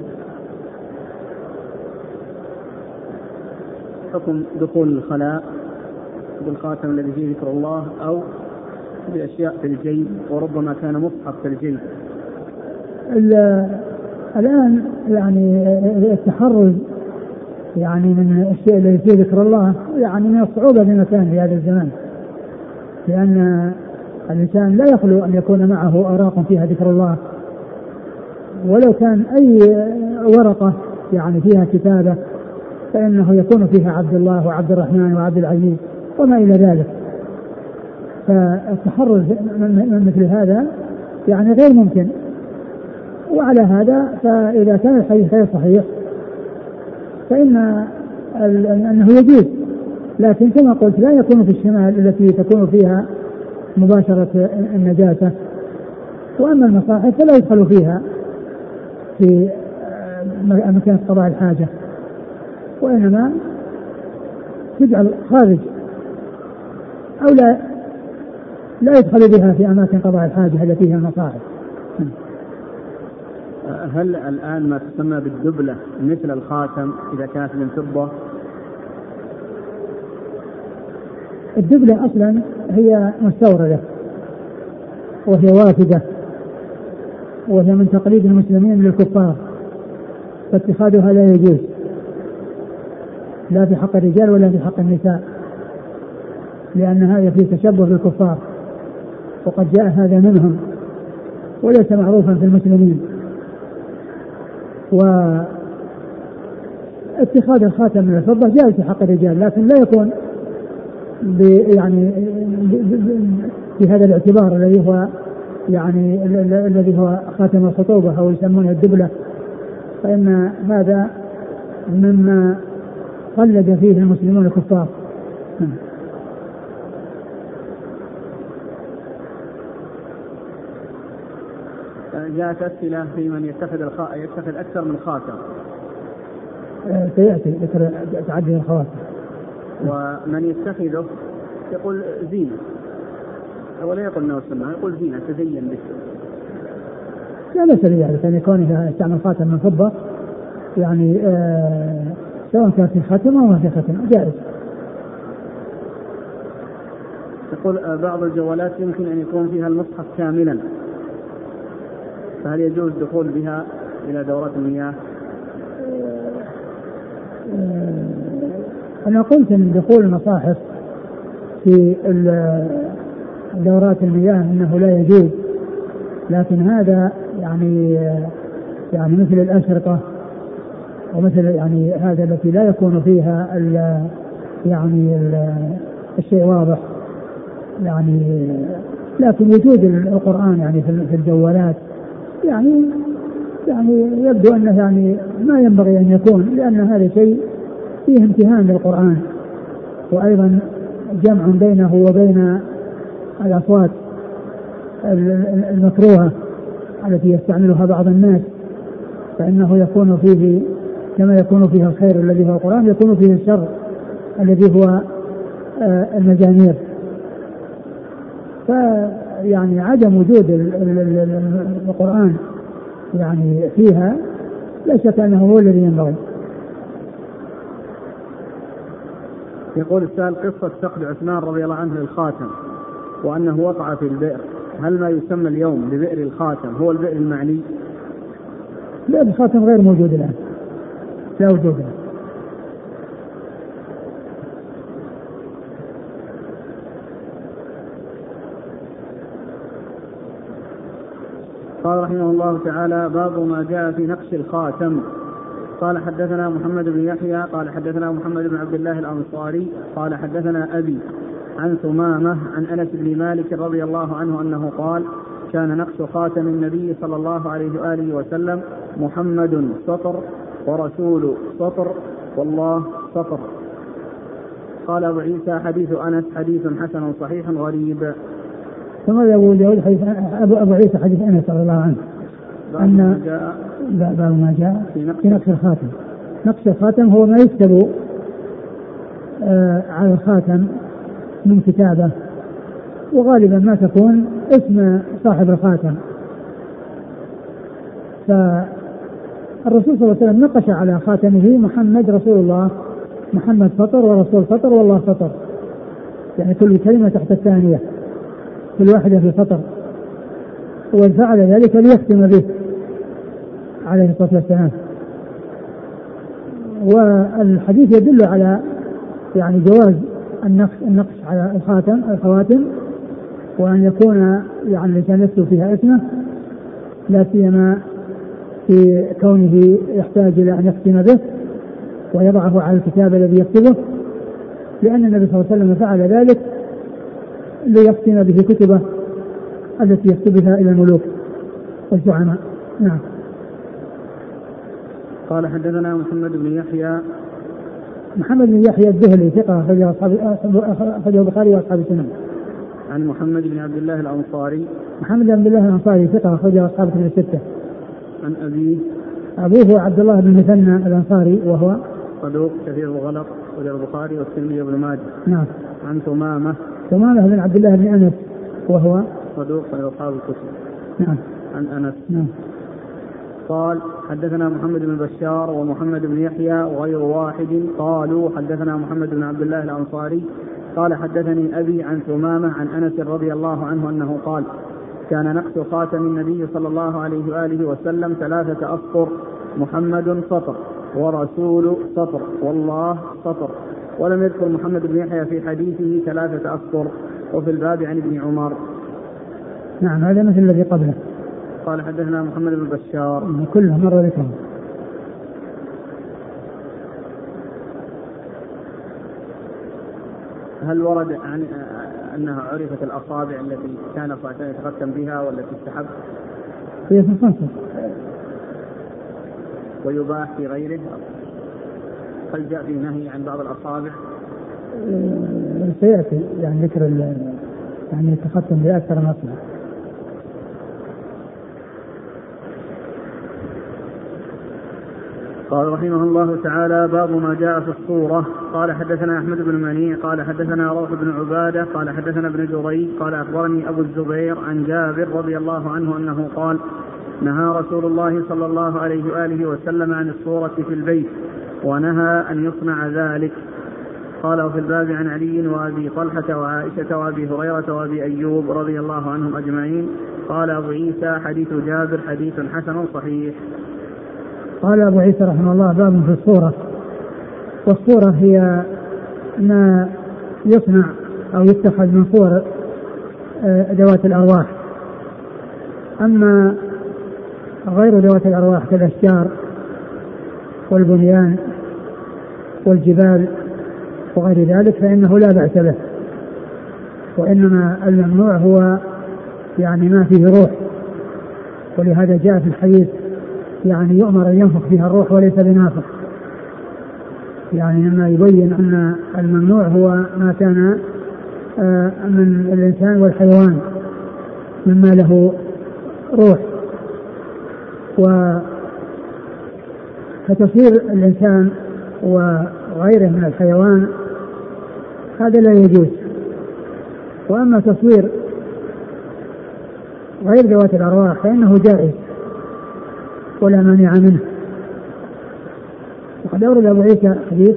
حكم دخول الخلاء بالخاتم الذي فيه ذكر الله أو بأشياء في الجيب وربما كان مصحف في الجيب الآن يعني التحرز يعني من الشيء الذي فيه ذكر الله يعني من الصعوبة بمكان في هذا الزمان. لأن الإنسان لا يخلو أن يكون معه أوراق فيها ذكر الله. ولو كان أي ورقة يعني فيها كتابة فإنه يكون فيها عبد الله وعبد الرحمن وعبد العزيز وما إلى ذلك. فالتحرز من مثل هذا يعني غير ممكن. وعلى هذا فإذا كان الحديث غير صحيح فإن أنه يجوز. لكن كما قلت لا يكون في الشمال التي تكون فيها مباشرة النجاسة. وأما المصاحف فلا يدخل فيها في مكان قضاء الحاجة. وإنما تجعل خارج. أو لا لا يدخل بها في أماكن قضاء الحاجة التي فيها المصاحف. هل الآن ما تسمى بالدبلة مثل الخاتم إذا كانت من فضة؟ الدبلة أصلا هي مستوردة وهي وافدة وهي من تقليد المسلمين للكفار فاتخاذها لا يجوز لا في حق الرجال ولا في حق النساء لأن هذا فيه تشبه بالكفار وقد جاء هذا منهم وليس معروفا في المسلمين. و اتخاذ الخاتم من الفضة جائز في حق الرجال لكن لا يكون يعني في هذا الاعتبار الذي هو يعني الذي هو خاتم الخطوبة أو يسمونه الدبلة. فإن هذا مما قلد فيه المسلمون الكفار. جاءت أسئلة في من يتخذ الخ... يتخذ أكثر من خاتم. آه، سيأتي ذكر تعدد الخواتم. ومن يتخذه يقول زينة. ولا يقول إنه سنة يقول زينة تزين به. لا بأس بذلك أن يكون إذا استعمل خاتم من فضة يعني آه سواء كان في ختم أو ما في ختم جائز. يقول آه، بعض الجوالات يمكن أن يكون فيها المصحف كاملا. فهل يجوز الدخول بها إلى دورات المياه؟ آه، أنا قلت أن دخول المصاحف في دورات المياه أنه لا يجوز. لكن هذا يعني يعني مثل الأشرطة ومثل يعني هذا التي لا يكون فيها ال يعني ال الشيء واضح. يعني لكن وجود القرآن يعني في الجوالات. يعني يعني يبدو أنه يعني ما ينبغي أن يكون لأن هذا شيء فيه امتهان للقرآن وأيضا جمع بينه وبين الأصوات المكروهة التي يستعملها بعض الناس فإنه يكون فيه كما يكون فيه الخير الذي هو القرآن يكون فيه الشر الذي هو آه، المزامير فيعني عدم وجود القرآن يعني فيها لا شك أنه هو الذي ينبغي. يقول السائل قصة فقد عثمان رضي الله عنه للخاتم وأنه وقع في البئر. هل ما يسمى اليوم ببئر الخاتم هو البئر المعني؟ بئر الخاتم غير موجود الآن. لا وجود. له قال رحمه الله تعالى باب ما جاء في نقش الخاتم. قال حدثنا محمد بن يحيى قال حدثنا محمد بن عبد الله الأنصاري قال حدثنا أبي عن ثمامة عن أنس بن مالك رضي الله عنه أنه قال كان نقش خاتم النبي صلى الله عليه وآله وسلم محمد سطر ورسول سطر والله سطر. قال أبو عيسى حديث أنس حديث حسن صحيح غريب. ثم ابو داود حديث ابو أبو عيسى حديث أنس رضي الله عنه أن باب ما جاء في نقش الخاتم. نقش الخاتم هو ما يكتب آه على الخاتم من كتابه. وغالبا ما تكون اسم صاحب الخاتم. فالرسول صلى الله عليه وسلم نقش على خاتمه محمد رسول الله. محمد فطر ورسول فطر والله فطر. يعني كل كلمة تحت الثانية. كل واحدة في فطر وفعل ذلك ليختم به. عليه الصلاة والسلام. والحديث يدل على يعني جواز النقش النقش على الخاتم الخواتم وأن يكون يعني الإنسان يكتب فيها اسمه لا سيما في كونه يحتاج إلى أن يختم به ويضعه على الكتاب الذي يكتبه. لأن النبي صلى الله عليه وسلم فعل ذلك ليختم به كتبه التي يكتبها إلى الملوك والزعماء نعم قال حدثنا محمد بن يحيى محمد بن يحيى الذهلي ثقة أخرجه البخاري وأصحاب السنن. عن محمد بن عبد الله الأنصاري. محمد بن عبد الله الأنصاري ثقة أخرجه أصحاب الكتب الستة. عن أبيه. أبوه عبد الله بن مثنى الأنصاري وهو صدوق كثير الغلط وجه البخاري والترمذي وابن ماجه. نعم. عن ثمامة. ثمامة بن عبد الله بن أنس وهو صدوق من أصحاب الكتب. نعم. عن أنس. نعم. قال حدثنا محمد بن بشار ومحمد بن يحيى وغير واحد قالوا حدثنا محمد بن عبد الله الأنصاري قال حدثني أبي عن ثمامة عن أنس رضي الله عنه أنه قال كان نقش خاتم النبي صلى الله عليه وآله وسلم ثلاثة أسطر محمد سطر ورسول سطر والله سطر ولم يذكر محمد بن يحيى في حديثه ثلاثة أسطر وفي الباب عن ابن عمر. نعم هذا مثل الذي قبله. قال حدثنا محمد بن بشار. كلها مرة ذكرها هل ورد عن أنها عرفت الأصابع التي كان صلى الله يتختم بها والتي استحب؟ هي في الخمسة ويباح في غيره؟ هل جاء في نهي عن بعض الأصابع؟ سيأتي يعني ذكر يعني التختم بأكثر من اصبع قال رحمه الله تعالى باب ما جاء في الصورة. قال حدثنا أحمد بن منيع قال حدثنا روح بن عبادة قال حدثنا ابن جريج قال أخبرني أبو الزبير عن جابر رضي الله عنه أنه قال نهى رسول الله صلى الله عليه وآله وسلم عن الصورة في البيت. ونهى أن يصنع ذلك. قال وفي الباب عن علي وأبي طلحة وعائشة وأبي هريرة وأبي أيوب رضي الله عنهم أجمعين. قال أبو عيسى حديث جابر حديث حسن صحيح. قال أبو عيسى رحمه الله باب في الصورة. والصورة هي ما يصنع أو يتخذ من صور آه، ذوات الأرواح. أما غير ذوات الأرواح كالأشجار والبنيان والجبال وغير ذلك فإنه لا بأس به. وإنما الممنوع هو يعني ما فيه روح. ولهذا جاء في الحديث يعني يؤمر أن ينفخ فيها الروح وليس بنافخ. يعني مما يبين أن الممنوع هو ما كان آه، من الإنسان والحيوان مما له روح. و فتصوير الإنسان وغيره من الحيوان هذا لا يجوز. وأما تصوير غير ذوات الأرواح فإنه جائز ولا مانع منه. وقد أورد أبو عيسى حديث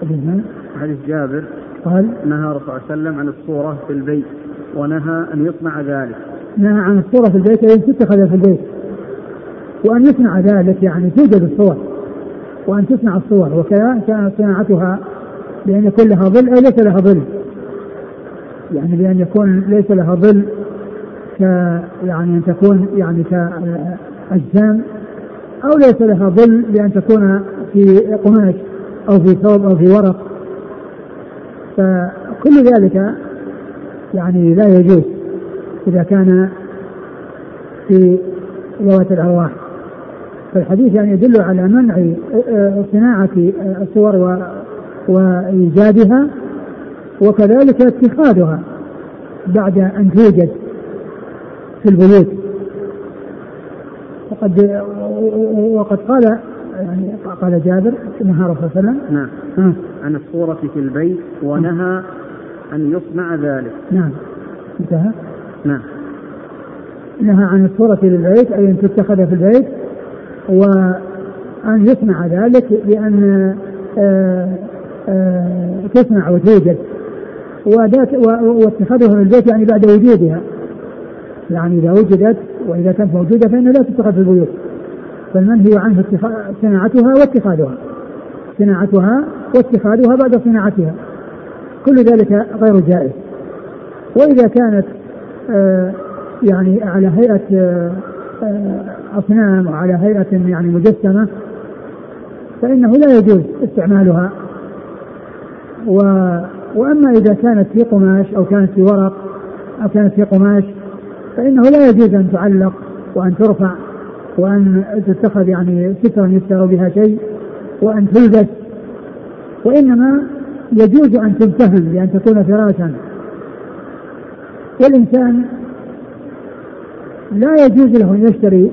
حديث من؟ حديث جابر. قال نهى الرسول صلى الله عليه وسلم عن الصورة في البيت ونهى أن يصنع ذلك. نهى عن الصورة في البيت أي تتخذ في البيت. وأن يصنع ذلك يعني توجد الصور. وأن تصنع الصور وكذا كانت صناعتها بأن يكون لها ظل أو ليس لها ظل. يعني بأن يكون ليس لها ظل ك يعني أن تكون يعني كأجسام أو ليس لها ظل بأن تكون في قماش أو في ثوب أو في ورق. فكل ذلك يعني لا يجوز إذا كان في ذوات الأرواح. فالحديث يعني يدل على منع صناعة الصور وإيجادها وكذلك اتخاذها بعد أن توجد في البيوت. وقد وقد قال يعني قال جابر نهى الرسول صلى الله عليه وسلم. نعم. عن الصورة في البيت ونهى أن يصنع ذلك. نعم. انتهى؟ نعم. نهى عن الصورة في البيت أي أن تتخذ في البيت وأن يصنع ذلك بأن آه، آه، تصنع وتوجد. واتخاذها في البيت يعني بعد وجودها. يعني إذا وجدت وإذا كانت موجودة فإنها لا تتخذ في البيوت. فالمنهي عنه صناعتها واتخاذها. صناعتها واتخاذها بعد صناعتها. كل ذلك غير جائز. وإذا كانت آه يعني على هيئة أصنام وعلى هيئة يعني مجسمة فإنه لا يجوز استعمالها. و وأما إذا كانت في قماش أو كانت في ورق أو كانت في قماش فإنه لا يجوز أن تعلق وأن ترفع وأن تتخذ يعني سترا يستر بها شيء وأن تلبس. وإنما يجوز أن تمتهن بأن تكون فراشا. والإنسان لا يجوز له أن يشتري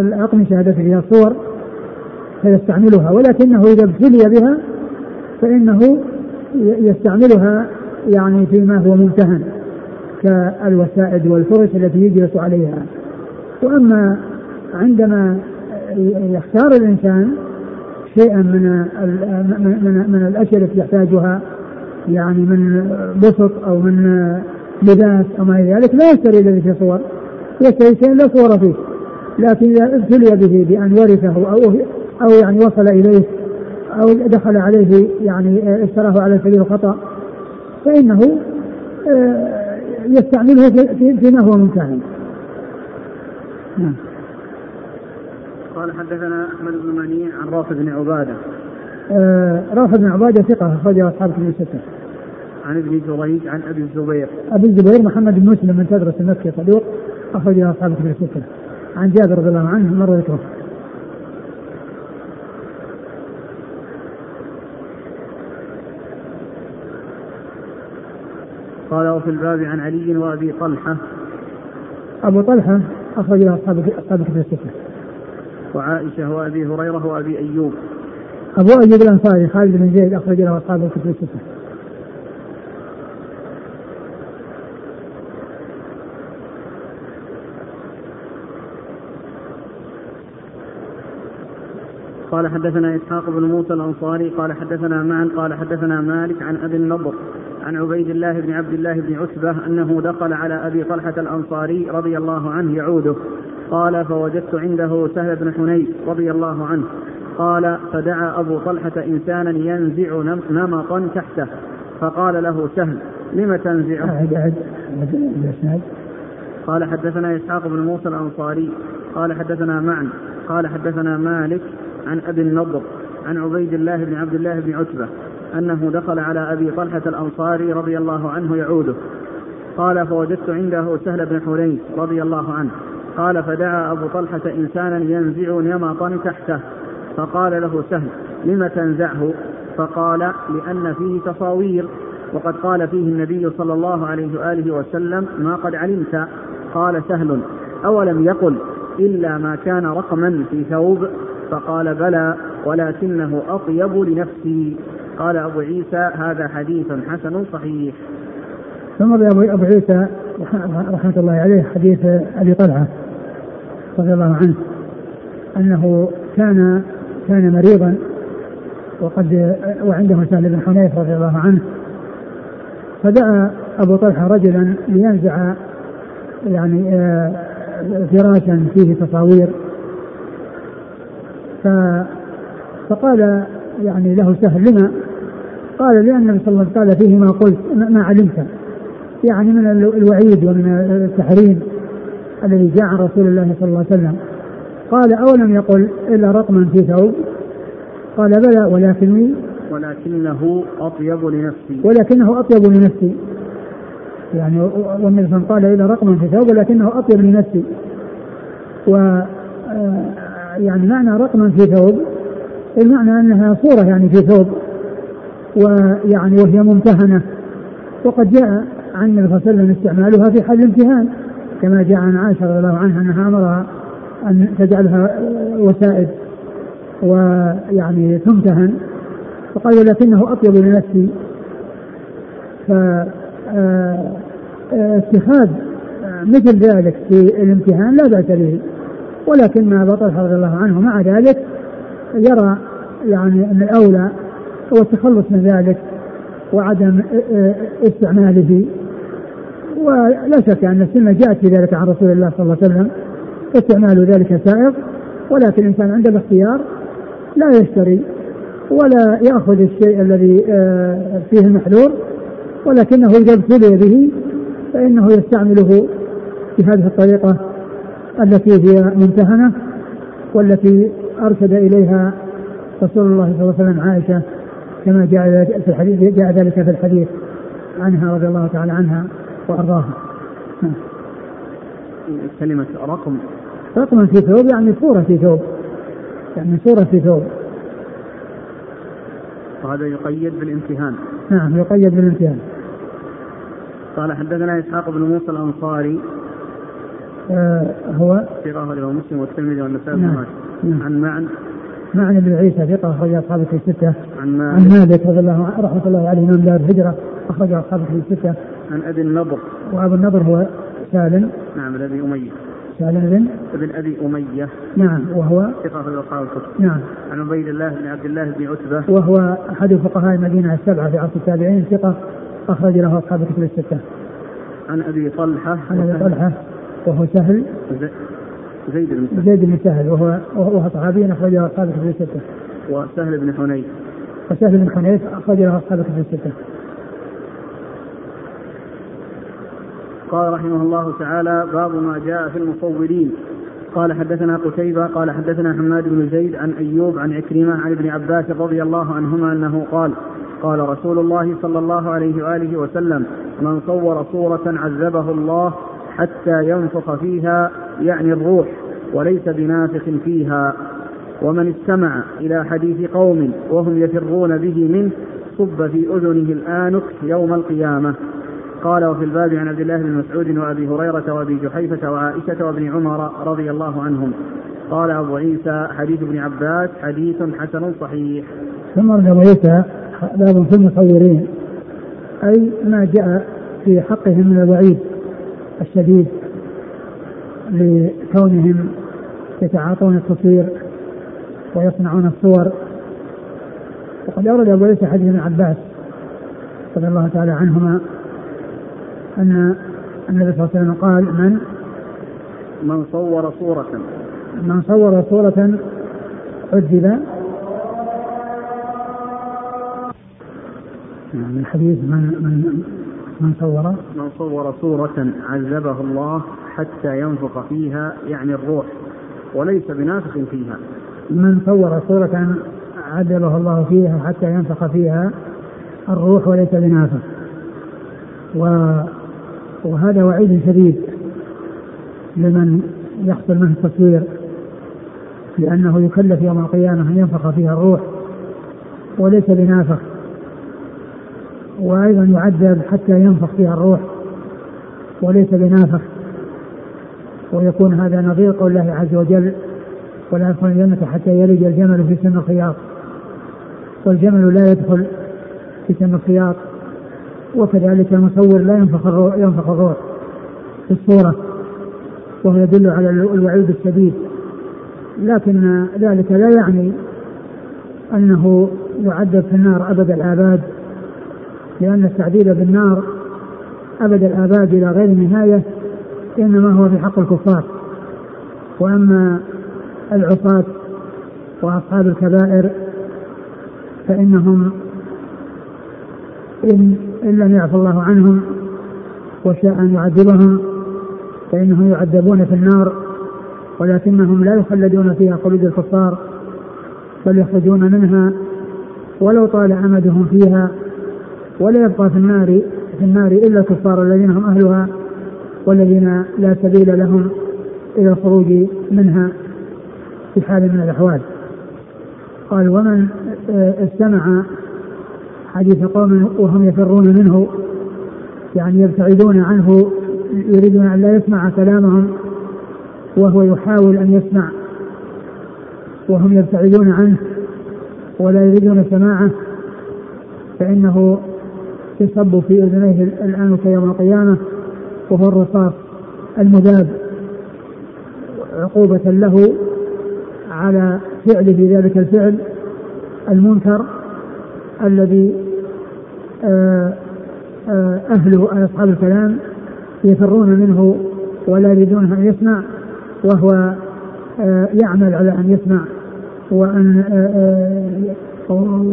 الأقمشة التي فيها صور فيستعملها ولكنه إذا ابتلي بها فإنه يستعملها يعني فيما هو ممتهن كالوسائد والفرش التي يجلس عليها. وأما عندما يختار الإنسان شيئا من من من الأشياء التي يحتاجها يعني من بسط أو من لباس أو ما إلى ذلك لا يشتري الذي في صور. يشتري شيئا لا صور فيه. لكن إذا ابتلي به بأن ورثه أو أو يعني وصل إليه أو دخل عليه يعني اشتراه على سبيل الخطأ فإنه آه، يستعمله فيما هو ممتهن. نعم. قال حدثنا أحمد بن منيع عن رافع بن عبادة. آه رافع بن عبادة ثقة اخرجه أصحاب كتب الستة. عن ابن جريج عن أبي الزبير. أبي الزبير محمد بن مسلم من تدرس المكي صدوق اخرجه أصحاب كتب السته عن جابر رضي الله عنه مر ذكره. قال وفي الباب عن علي وأبي طلحة. أبو طلحة أخرج له أصحاب أصحاب كتب السته وعائشة وأبي هريرة وأبي أيوب. أبو أيوب الأنصاري خالد بن زيد أخرج له أصحاب الكتب السته قال حدثنا إسحاق بن موسى الأنصاري قال حدثنا معا قال حدثنا مالك عن أبي النضر عن عبيد الله بن عبد الله بن عتبة أنه دخل على أبي طلحة الأنصاري رضي الله عنه يعوده. قال فوجدت عنده سهل بن حنيف رضي الله عنه. قال فدعا أبو طلحة إنسانا ينزع نمطا تحته. فقال له سهل لم تنزعه؟ أعد قال حدثنا إسحاق بن موسى الأنصاري. قال حدثنا معن. قال حدثنا مالك عن أبي النضر عن عبيد الله بن عبد الله بن عتبة أنه دخل على أبي طلحة الأنصاري رضي الله عنه يعوده. قال فوجدت عنده سهل بن حنيف رضي الله عنه. قال فدعا أبو طلحة إنسانا ينزع نمطا تحته. فقال له سهل لم تنزعه؟ فقال لأن فيه تصاوير وقد قال فيه النبي صلى الله عليه وآله وسلم ما قد علمت. قال سهل أولم يقل إلا ما كان رقما في ثوب؟ فقال بلى ولكنه أطيب لنفسي. قال أبو عيسى هذا حديث حسن صحيح. ثم أبو عيسى رحمة الله عليه حديث أبي طلحة رضي الله عنه أنه كان كان مريضا وقد وعنده سهل بن حنيف رضي الله عنه فدعا أبو طلحة رجلا لينزع يعني آه، فراشا فيه تصاوير فقال يعني له سهل لما؟ قال لأن النبي صلى الله عليه وسلم قال فيه ما قلت ما علمت يعني من الوعيد ومن التحريم الذي جاء عن رسول الله صلى الله عليه وسلم. قال أولم يقل إلا رقما في ثوب؟ قال بلى ولكني ولكنه أطيب لنفسي. ولكنه أطيب لنفسي. يعني والنبي صلى الله عليه وسلم قال إلى رقما في ثوب ولكنه أطيب لنفسي. و آه، يعني معنى رقما في ثوب المعنى أنها صورة يعني في ثوب ويعني وهي ممتهنة. وقد جاء عن النبي صلى الله عليه وسلم استعمالها في حال الامتهان كما جاء عن عائشة رضي الله عنها أنها أمرها أن تجعلها وسائد ويعني تمتهن. فقال ولكنه أطيب لنفسي فاتخاذ مثل ذلك في الامتهان لا بأس به. ولكن ما طلحة رضي الله عنه مع ذلك يرى يعني أن الأولى هو التخلص من ذلك وعدم استعماله. ولا شك أن السنة جاءت في ذلك عن رسول الله صلى الله عليه وسلم. استعمال ذلك سائغ ولكن الإنسان عند الاختيار لا يشتري ولا يأخذ الشيء الذي آه، فيه المحذور ولكنه إذا ابتلي به فإنه يستعمله بهذه الطريقة. التي هي ممتهنة والتي أرشد إليها رسول الله صلى الله عليه وسلم عائشة كما جاء في الحديث جاء ذلك في الحديث عنها رضي الله تعالى عنها وأرضاها. كلمة رقم. رقما في ثوب يعني صورة في ثوب. يعني صورة في ثوب. وهذا يقيد بالامتهان. نعم يقيد بالامتهان. قال حدثنا إسحاق بن موسى الأنصاري هو؟ ثقة له مسلم والترمذي والنسائي نعم. نعم. عن معن. معن بن عيسى ثقة أخرج أصحاب في الستة. عن مالك. عن مالك رضي الله رحمة الله عليه إمام دار الهجرة أخرج أصحاب في الستة. عن أبي النضر. وأبو النضر هو سالم. نعم بن أبي أمية. سالم بن؟ ابن أبي أمية. نعم وهو؟ ثقة في أصحاب الكتب. نعم. عن عبيد الله بن عبد الله بن عتبة. وهو أحد فقهاء المدينة السبعة في عصر التابعين ثقة اخرج له أصحاب الكتب الستة. عن أبي طلحة. عن أبي طلحة. وهو سهل. زيد بن سهل. زيد بن سهل وهو وهو صحابي اخرج له أصحاب الكتب الستة. وسهل بن حنيف. وسهل بن حنيف اخرج له أصحاب الكتب الستة. قال رحمه الله تعالى باب ما جاء في المصورين. قال حدثنا قتيبة قال حدثنا حماد بن زيد عن أيوب عن عكرمة عن ابن عباس رضي الله عنهما أنه قال قال رسول الله صلى الله عليه وآله وسلم من صور صورة عذبه الله حتى ينفخ فيها يعني الروح وليس بنافخ فيها. ومن استمع إلى حديث قوم وهم يفرون به منه صب في أذنه الآنك يوم القيامة. قال وفي الباب عن عبد الله بن مسعود وأبي هريرة وأبي جحيفة وعائشة وابن عمر رضي الله عنهم. قال أبو عيسى حديث ابن عباس حديث حسن صحيح. ثم أبو عيسى باب في المصورين. أي ما جاء في حقهم من الوعيد. الشديد لكونهم يتعاطون التصوير ويصنعون الصور. وقد أورد أبو عيسى حديث ابن عباس رضي الله تعالى عنهما أن النبي صلى الله عليه وسلم قال من من صور صورة. من صور صورة عذب من يعني الحديث من من من صور؟ من صور صورة عذبه الله حتى ينفخ فيها يعني الروح وليس بنافخ فيها. من صور صورة عذبه الله فيها حتى ينفخ فيها الروح وليس بنافخ. و وهذا وعيد شديد لمن يحصل منه التصوير لأنه يكلف يوم القيامة أن ينفخ فيها الروح وليس بنافخ. وأيضا يعذب حتى ينفخ فيها الروح وليس بنافخ. ويكون هذا نظير قول الله عز وجل ولا يدخل الجنة حتى يلج الجمل في سن الخياط والجمل لا يدخل في سن الخياط وكذلك المصور لا ينفخ الروح ينفخ الروح في الصورة وهو يدل على الوعيد الشديد. لكن ذلك لا يعني أنه يعذب في النار أبد الآباد لأن التعذيب بالنار أبد الآباد إلى غير نهاية إنما هو في حق الكفار. وأما العصاة وأصحاب الكبائر فإنهم إن, إن لم يعفو الله عنهم وشاء أن يعذبهم فإنهم يعذبون في النار ولكنهم لا يخلدون فيها خلود الكفار بل يخرجون منها ولو طال أمدهم فيها. ولا يبقى في النار في النار إلا الكفار الذين هم أهلها والذين لا سبيل لهم إلى الخروج منها في حال من الأحوال. قال ومن استمع حديث قوم وهم يفرون منه يعني يبتعدون عنه يريدون أن لا يسمع كلامهم وهو يحاول أن يسمع وهم يبتعدون عنه ولا يريدون سماعه فإنه يصب في أذنيه الآن كيوم القيامة وهو الرصاص المذاب عقوبة له على فعله ذلك الفعل المنكر الذي آه، آه، أهله أصحاب الكلام يفرون منه ولا يريدون أن يسمع وهو آه، يعمل على أن يسمع وأن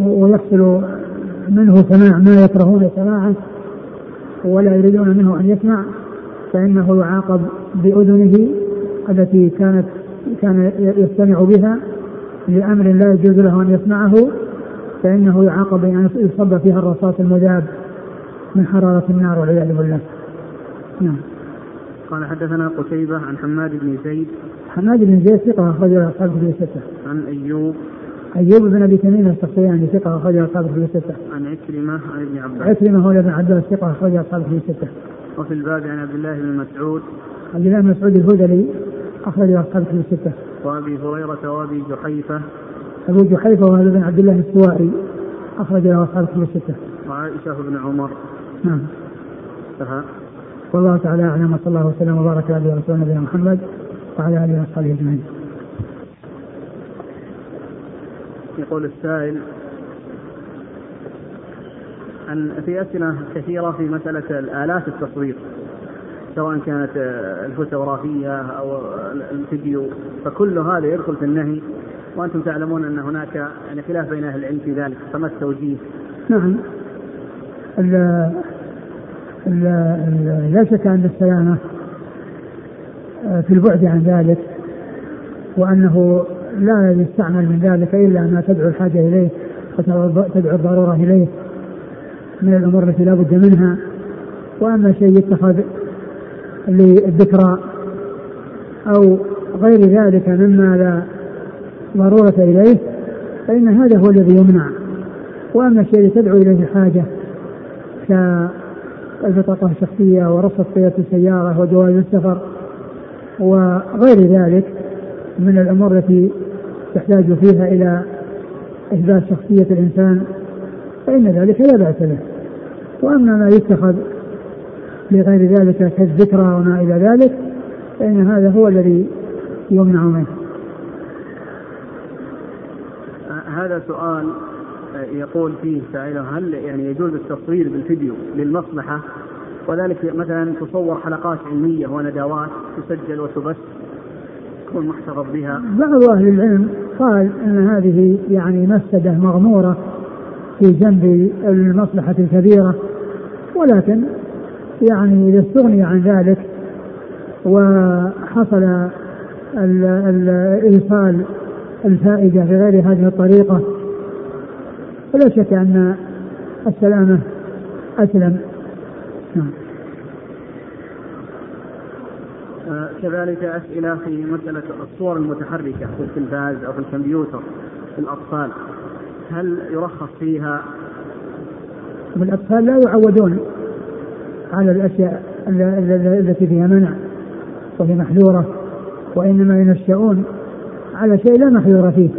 ويحصل منه سماع ما يكرهون سماعه ولا يريدون منه أن يسمع فإنه يعاقب بأذنه التي كانت كان يستمع بها لأمر لا يجوز له أن يسمعه فإنه يعاقب بأن يصب فيها الرصاص المذاب من حرارة النار والعياذ بالله. نعم. قال حدثنا قتيبة عن حماد بن زيد حماد بن زيد ثقة أخرجه أصحاب كتب الستة. عن أيوب أيوب بن أبي تميم السختياني ثقة أخرجه أصحاب كتب الستة. عن عكرمة عن ابن عباس. عكرمة هو ابن عباس ثقة أخرجه أصحاب كتب الستة. وفي الباب عن عبد الله بن مسعود. عبد الله بن مسعود الهذلي أخرجه أصحاب كتب الستة. وأبي هريرة وأبي جحيفة. أبو جحيفة وهذا بن عبد الله السوائي أخرج له أصحاب كتب الستة. وعائشة بن عمر. نعم. انتهى. والله تعالى أعلم وصلى الله وسلم وبارك على رسول نبينا محمد وعلى آله وأصحابه أجمعين. يقول السائل أن في أسئلة كثيرة في مسألة الآلات التصوير سواء كانت الفوتوغرافية أو الفيديو فكل هذا يدخل في النهي وأنتم تعلمون أن هناك يعني خلاف بين أهل العلم في ذلك فما التوجيه؟ نعم لا شك أن السلامة آه، في البعد عن ذلك وأنه لا يستعمل من ذلك إلا ما تدعو الحاجة إليه وتدعو الضرورة إليه. من الأمور التي لا بد منها. وأما شيء يتخذ للذكرى أو غير ذلك مما لا ضرورة إليه فإن هذا هو الذي يمنع. وأما الشيء الذي تدعو إليه الحاجة كالبطاقة الشخصية ورصة قيادة السيارة وجواز السفر وغير ذلك من الأمور التي تحتاج فيها إلى إثبات شخصية الإنسان فإن ذلك لا بأس به. وأما ما يتخذ لغير ذلك كالذكرى وما إلى ذلك فإن هذا هو الذي يمنع منه. هذا سؤال يقول فيه سائله هل يعني يجوز التصوير بالفيديو للمصلحة؟ وذلك مثلا تصور حلقات علمية وندوات تسجل وتبث. تكون محتفظ بها. بعض أهل العلم قال أن هذه يعني مفسدة مغمورة في جنب المصلحة الكبيرة ولكن يعني إذا استغني عن ذلك وحصل إيصال الفائدة بغير هذه الطريقة. فلا شك أن السلامة أسلم. نعم آه، كذلك أسئلة في مسألة الصور المتحركة في التلفاز أو في الكمبيوتر في الأطفال. هل يرخص فيها؟ الأطفال لا يعودون على الأشياء التي فيها منع وهي محذورة وإنما ينشأون على شيء لا محذور فيه.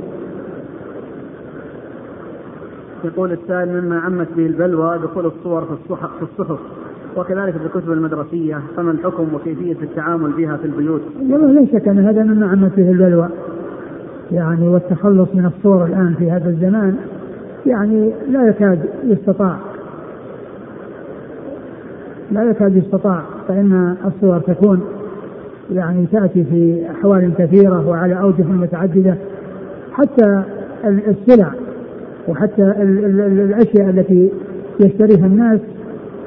يقول السائل مما عمت به البلوى دخول الصور في الصحف في الصحف. وكذلك في الكتب المدرسية فما الحكم وكيفية التعامل بها في البيوت؟ والله لا شك أن هذا مما عمت به البلوى. يعني والتخلص من الصور الآن في هذا الزمان يعني لا يكاد يستطاع. لا يكاد يستطاع فإن الصور تكون يعني تأتي في أحوال كثيرة وعلى أوجه متعددة. حتى السلع وحتى الأشياء التي يشتريها الناس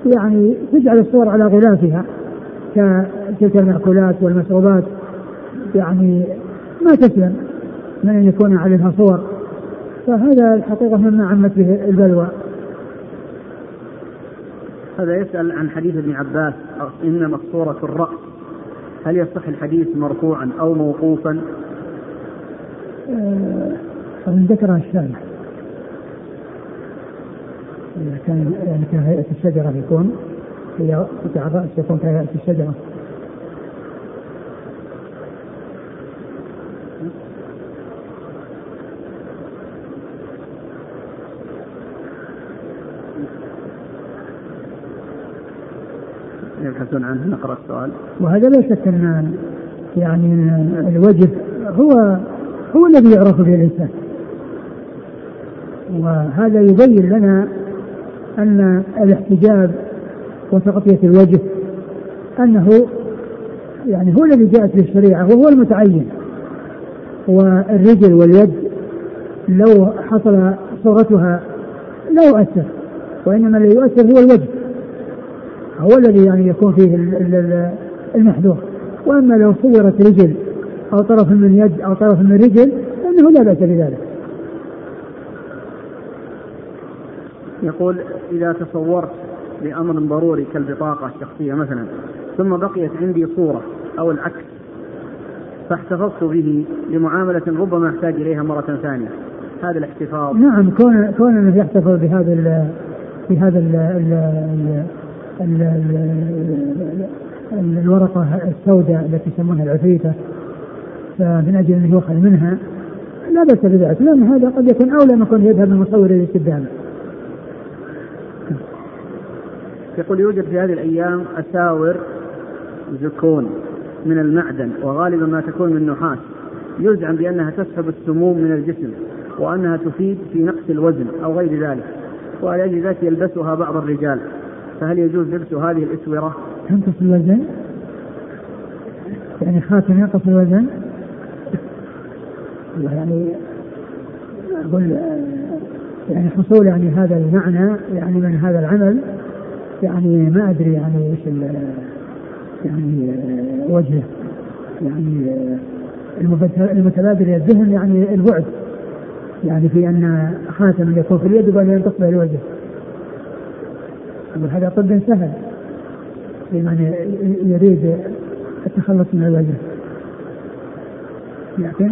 يعني تجعل الصور على غلافها كتلك المأكولات والمشروبات. يعني ما تسلم من أن يكون عليها صور. فهذا الحقيقة مما عمت به البلوى. هذا يسأل عن حديث ابن عباس إنما الصورة الرأس. هل يصح الحديث مرفوعا أو موقوفا؟ أه ذكرها الشارع إذا كان يعني كهيئة الشجرة يكون هي قطع الرأس يكون كهيئة الشجرة. يبحثون عنه نقرأ السؤال. وهذا لا شك أن يعني الوجه هو هو الذي يعرف به الإنسان. وهذا يبين لنا أن الاحتجاب وتغطية الوجه أنه يعني هو الذي جاءت به الشريعة وهو المتعين. والرجل واليد لو حصل صورتها لا يؤثر وإنما الذي يؤثر هو الوجه. هو الذي يعني يكون فيه المحذور. وأما لو صورت رجل أو طرف من يد أو طرف من رجل فإنه لا بأس بذلك. يقول إذا تصورت لأمر ضروري كالبطاقة الشخصية مثلا ثم بقيت عندي صورة أو العكس فاحتفظت به لمعاملة ربما أحتاج إليها مرة ثانية. هذا الاحتفاظ. نعم كون كون انه يحتفظ بهذا ال بهذا ال ال الورقة السوداء التي يسمونها العفريتة فمن أجل أن يؤخذ منها لا بأس بذلك لأن هذا قد يكون أولى ما يكون يذهب المصور إلى استخدامه يقول يوجد في هذه الأيام أساور زكون من المعدن وغالبا ما تكون من نحاس يزعم بأنها تسحب السموم من الجسم وأنها تفيد في نقص الوزن أو غير ذلك ولأجل ذلك يلبسها بعض الرجال فهل يجوز لبس هذه الأسورة؟ تنقص الوزن؟ يعني خاتم ينقص الوزن؟ يعني أقول يعني حصول يعني هذا المعنى يعني من هذا العمل يعني ما أدري يعني إيش يعني وجهه. يعني المتبادر إلى الذهن يعني البعد يعني في أن خاتم يكون في اليد وبعدين به الوجه. هذا طب سهل. لمن يريد التخلص من الوجه. لكن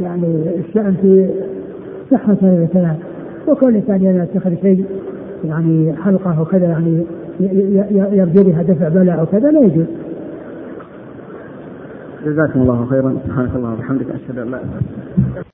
يعني الشأن في صحة هذا الكلام وكل الإنسان يتخذ شيء يعني حلقة وكذا يعني يرجو بها دفع بلاء أو كذا لا يجوز. جزاكم الله خيرا سبحانك اللهم وبحمدك أشهد أن لا إله إلا أنت